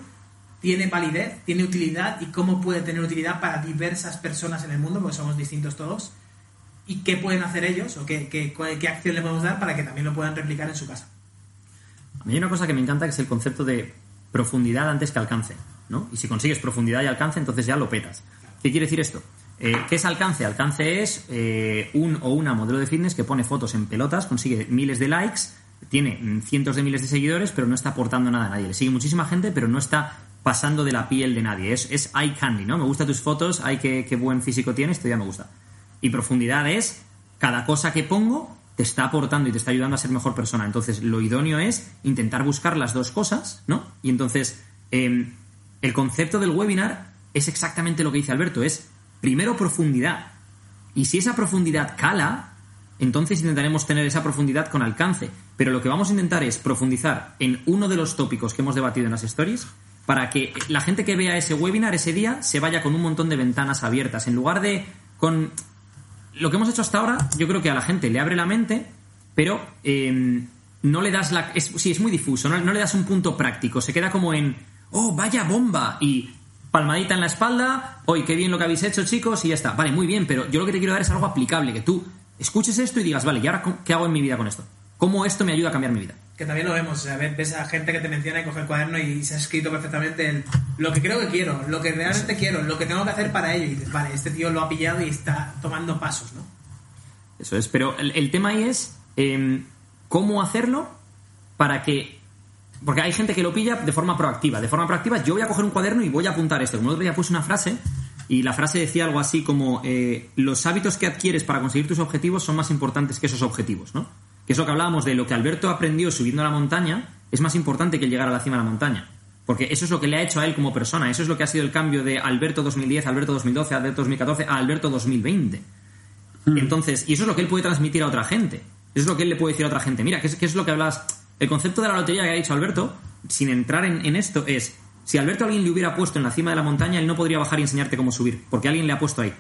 tiene validez, tiene utilidad y cómo puede tener utilidad para diversas personas en el mundo, porque somos distintos todos, y qué pueden hacer ellos o qué, qué acción le podemos dar para que también lo puedan replicar en su casa. A mí hay una cosa que me encanta que es el concepto de profundidad antes que alcance, ¿no? Y si consigues profundidad y alcance, entonces ya lo petas. ¿Qué quiere decir esto? Eh, ¿Qué es alcance? Alcance es eh, un o una modelo de fitness que pone fotos en pelotas, consigue miles de likes, tiene mm, cientos de miles de seguidores, pero no está aportando nada a nadie. Le sigue muchísima gente, pero no está pasando de la piel de nadie. Es, es eye candy, ¿no? Me gustan tus fotos, ay, qué, qué buen físico tienes, esto ya me gusta. Y profundidad es cada cosa que pongo te está aportando y te está ayudando a ser mejor persona. Entonces, lo idóneo es intentar buscar las dos cosas, ¿no? Y entonces, eh, el concepto del webinar es exactamente lo que dice Alberto, es primero profundidad. Y si esa profundidad cala, entonces intentaremos tener esa profundidad con alcance. Pero lo que vamos a intentar es profundizar en uno de los tópicos que hemos debatido en las stories para que la gente que vea ese webinar ese día se vaya con un montón de ventanas abiertas. En lugar de con lo que hemos hecho hasta ahora, yo creo que a la gente le abre la mente, pero eh, no le das la. Es, sí, es muy difuso, no, no le das un punto práctico. Se queda como en. ¡Oh, vaya bomba! Y palmadita en la espalda. ¡Hoy qué bien lo que habéis hecho, chicos! Y ya está. Vale, muy bien, pero yo lo que te quiero dar es algo aplicable. Que tú escuches esto y digas, vale, ¿y ahora qué hago en mi vida con esto? ¿Cómo esto me ayuda a cambiar mi vida? Que también lo vemos, o sea, ves a gente que te menciona y coge el cuaderno y se ha escrito perfectamente lo que creo que quiero, lo que realmente quiero, lo que tengo que hacer para ello. Y dices, vale, este tío lo ha pillado y está tomando pasos, ¿no? Eso es, pero el, tema ahí es eh, cómo hacerlo para que... Porque hay gente que lo pilla de forma proactiva. De forma proactiva yo voy a coger un cuaderno y voy a apuntar esto. Como el otro día puse una frase y la frase decía algo así como eh, los hábitos que adquieres para conseguir tus objetivos son más importantes que esos objetivos, ¿no? Que es lo que hablábamos de lo que Alberto aprendió subiendo a la montaña es más importante que el llegar a la cima de la montaña. Porque eso es lo que le ha hecho a él como persona. Eso es lo que ha sido el cambio de Alberto 2010, Alberto 2012, Alberto 2014 a Alberto 2020. Entonces, y eso es lo que él puede transmitir a otra gente. Eso es lo que él le puede decir a otra gente. Mira, ¿qué es, qué es lo que hablabas? El concepto de la lotería que ha dicho Alberto, sin entrar en, en esto, es: si Alberto a alguien le hubiera puesto en la cima de la montaña, él no podría bajar y enseñarte cómo subir, porque alguien le ha puesto ahí.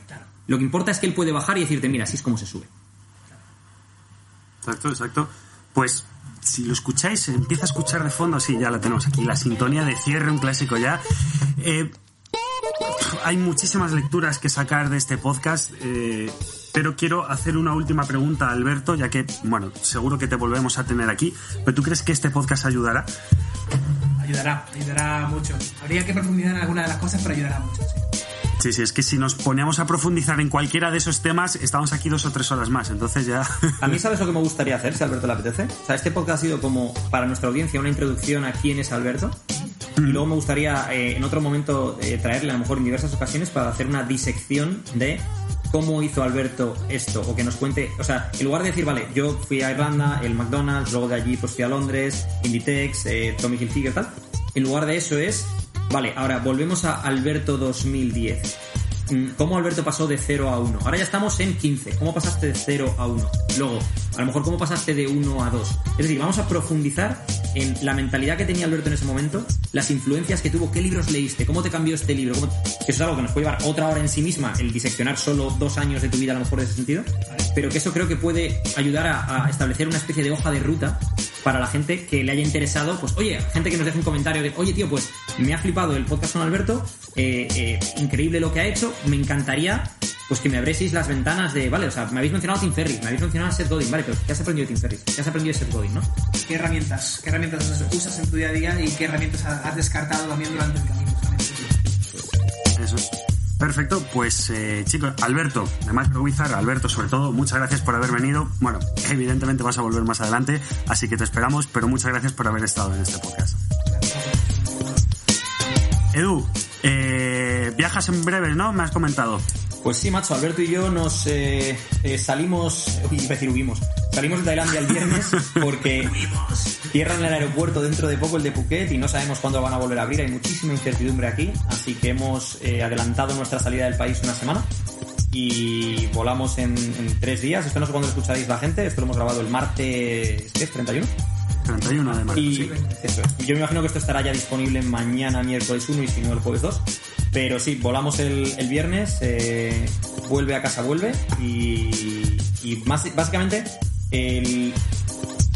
Lo que importa es que él puede bajar y decirte: mira, así es como se sube. Exacto, exacto. Pues si lo escucháis, empieza a escuchar de fondo, sí, ya la tenemos aquí, la sintonía de cierre, un clásico ya. Eh, hay muchísimas lecturas que sacar de este podcast, eh, pero quiero hacer una última pregunta a Alberto, ya que, bueno, seguro que te volvemos a tener aquí, pero ¿tú crees que este podcast ayudará? Ayudará, ayudará mucho. Habría que profundizar en alguna de las cosas, pero ayudará mucho. sí. Sí, sí, es que si nos poníamos a profundizar en cualquiera de esos temas, estamos aquí dos o tres horas más, entonces ya... A mí, ¿sabes lo que me gustaría hacer si Alberto le apetece? O sea, este podcast ha sido como para nuestra audiencia una introducción a quién es Alberto. Y luego me gustaría eh, en otro momento eh, traerle a lo mejor en diversas ocasiones para hacer una disección de cómo hizo Alberto esto o que nos cuente, o sea, en lugar de decir, vale, yo fui a Irlanda, el McDonald's, luego de allí pues fui a Londres, Inditex, eh, Tommy Hilfiger, tal, en lugar de eso es, vale, ahora volvemos a Alberto 2010. Mm, ¿Cómo Alberto pasó de 0 a 1? Ahora ya estamos en 15. ¿Cómo pasaste de 0 a 1? Luego, a lo mejor, ¿cómo pasaste de 1 a 2? Es decir, vamos a profundizar en la mentalidad que tenía Alberto en ese momento, las influencias que tuvo, qué libros leíste, cómo te cambió este libro. ¿Cómo- Eso es algo que nos puede llevar otra hora en sí misma, el diseccionar solo dos años de tu vida, a lo mejor en ese sentido. Pero que eso creo que puede ayudar a establecer una especie de hoja de ruta para la gente que le haya interesado, pues oye, gente que nos deje un comentario de, oye tío, pues me ha flipado el podcast con Alberto, eh, eh, increíble lo que ha hecho, me encantaría pues que me abrieseis las ventanas de, vale, o sea, me habéis mencionado Tim Ferriss, me habéis mencionado a Seth Godin, vale, pero ¿qué has aprendido de Tim Ferriss? ¿Qué has aprendido de Seth Godin, no? ¿Qué herramientas, qué herramientas usas en tu día a día y qué herramientas has descartado también durante el camino? Perfecto, pues eh, chicos, Alberto, de Macro Wizard, Alberto sobre todo, muchas gracias por haber venido. Bueno, evidentemente vas a volver más adelante, así que te esperamos, pero muchas gracias por haber estado en este podcast. Edu, eh, viajas en breve, ¿no? Me has comentado. Pues sí, macho, Alberto y yo nos eh, eh, salimos, uy, iba a decir huimos, salimos de Tailandia el viernes porque cierran el aeropuerto dentro de poco el de Phuket y no sabemos cuándo van a volver a abrir, hay muchísima incertidumbre aquí, así que hemos eh, adelantado nuestra salida del país una semana y volamos en, en tres días, esto no sé cuándo lo escucharéis la gente, esto lo hemos grabado el martes, ¿qué es? ¿31? 31 de marzo. Y sí. eso es. Yo me imagino que esto estará ya disponible mañana, miércoles 1 y si no el jueves 2. Pero sí, volamos el, el viernes, eh, vuelve a casa, vuelve. Y, y más, básicamente el,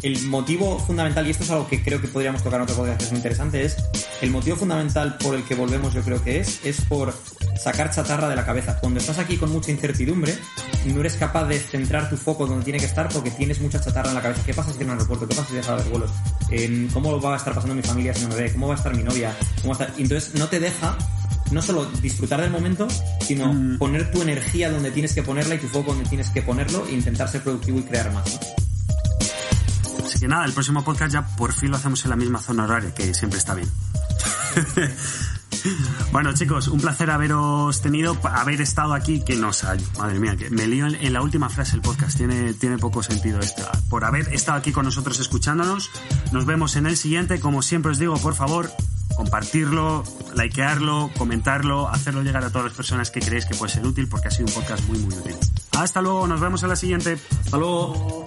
el motivo fundamental, y esto es algo que creo que podríamos tocar en otro podcast que es muy interesante, es el motivo fundamental por el que volvemos yo creo que es, es por sacar chatarra de la cabeza. Cuando estás aquí con mucha incertidumbre, no eres capaz de centrar tu foco donde tiene que estar porque tienes mucha chatarra en la cabeza. ¿Qué pasa si tengo un aeropuerto? ¿Qué pasa si deja de haber vuelos? Eh, ¿Cómo va a estar pasando mi familia si no me ve? ¿Cómo va a estar mi novia? ¿Cómo va a estar? Y entonces no te deja no solo disfrutar del momento, sino poner tu energía donde tienes que ponerla y tu foco donde tienes que ponerlo e intentar ser productivo y crear más. ¿no? Así que nada, el próximo podcast ya por fin lo hacemos en la misma zona horaria, que siempre está bien. bueno, chicos, un placer haberos tenido, haber estado aquí, que nos ha... Madre mía, que me lío en, la última frase del podcast, tiene, tiene poco sentido esto. Por haber estado aquí con nosotros escuchándonos, nos vemos en el siguiente, como siempre os digo, por favor, compartirlo, likearlo, comentarlo, hacerlo llegar a todas las personas que creéis que puede ser útil, porque ha sido un podcast muy, muy útil. Hasta luego, nos vemos en la siguiente. Hasta luego.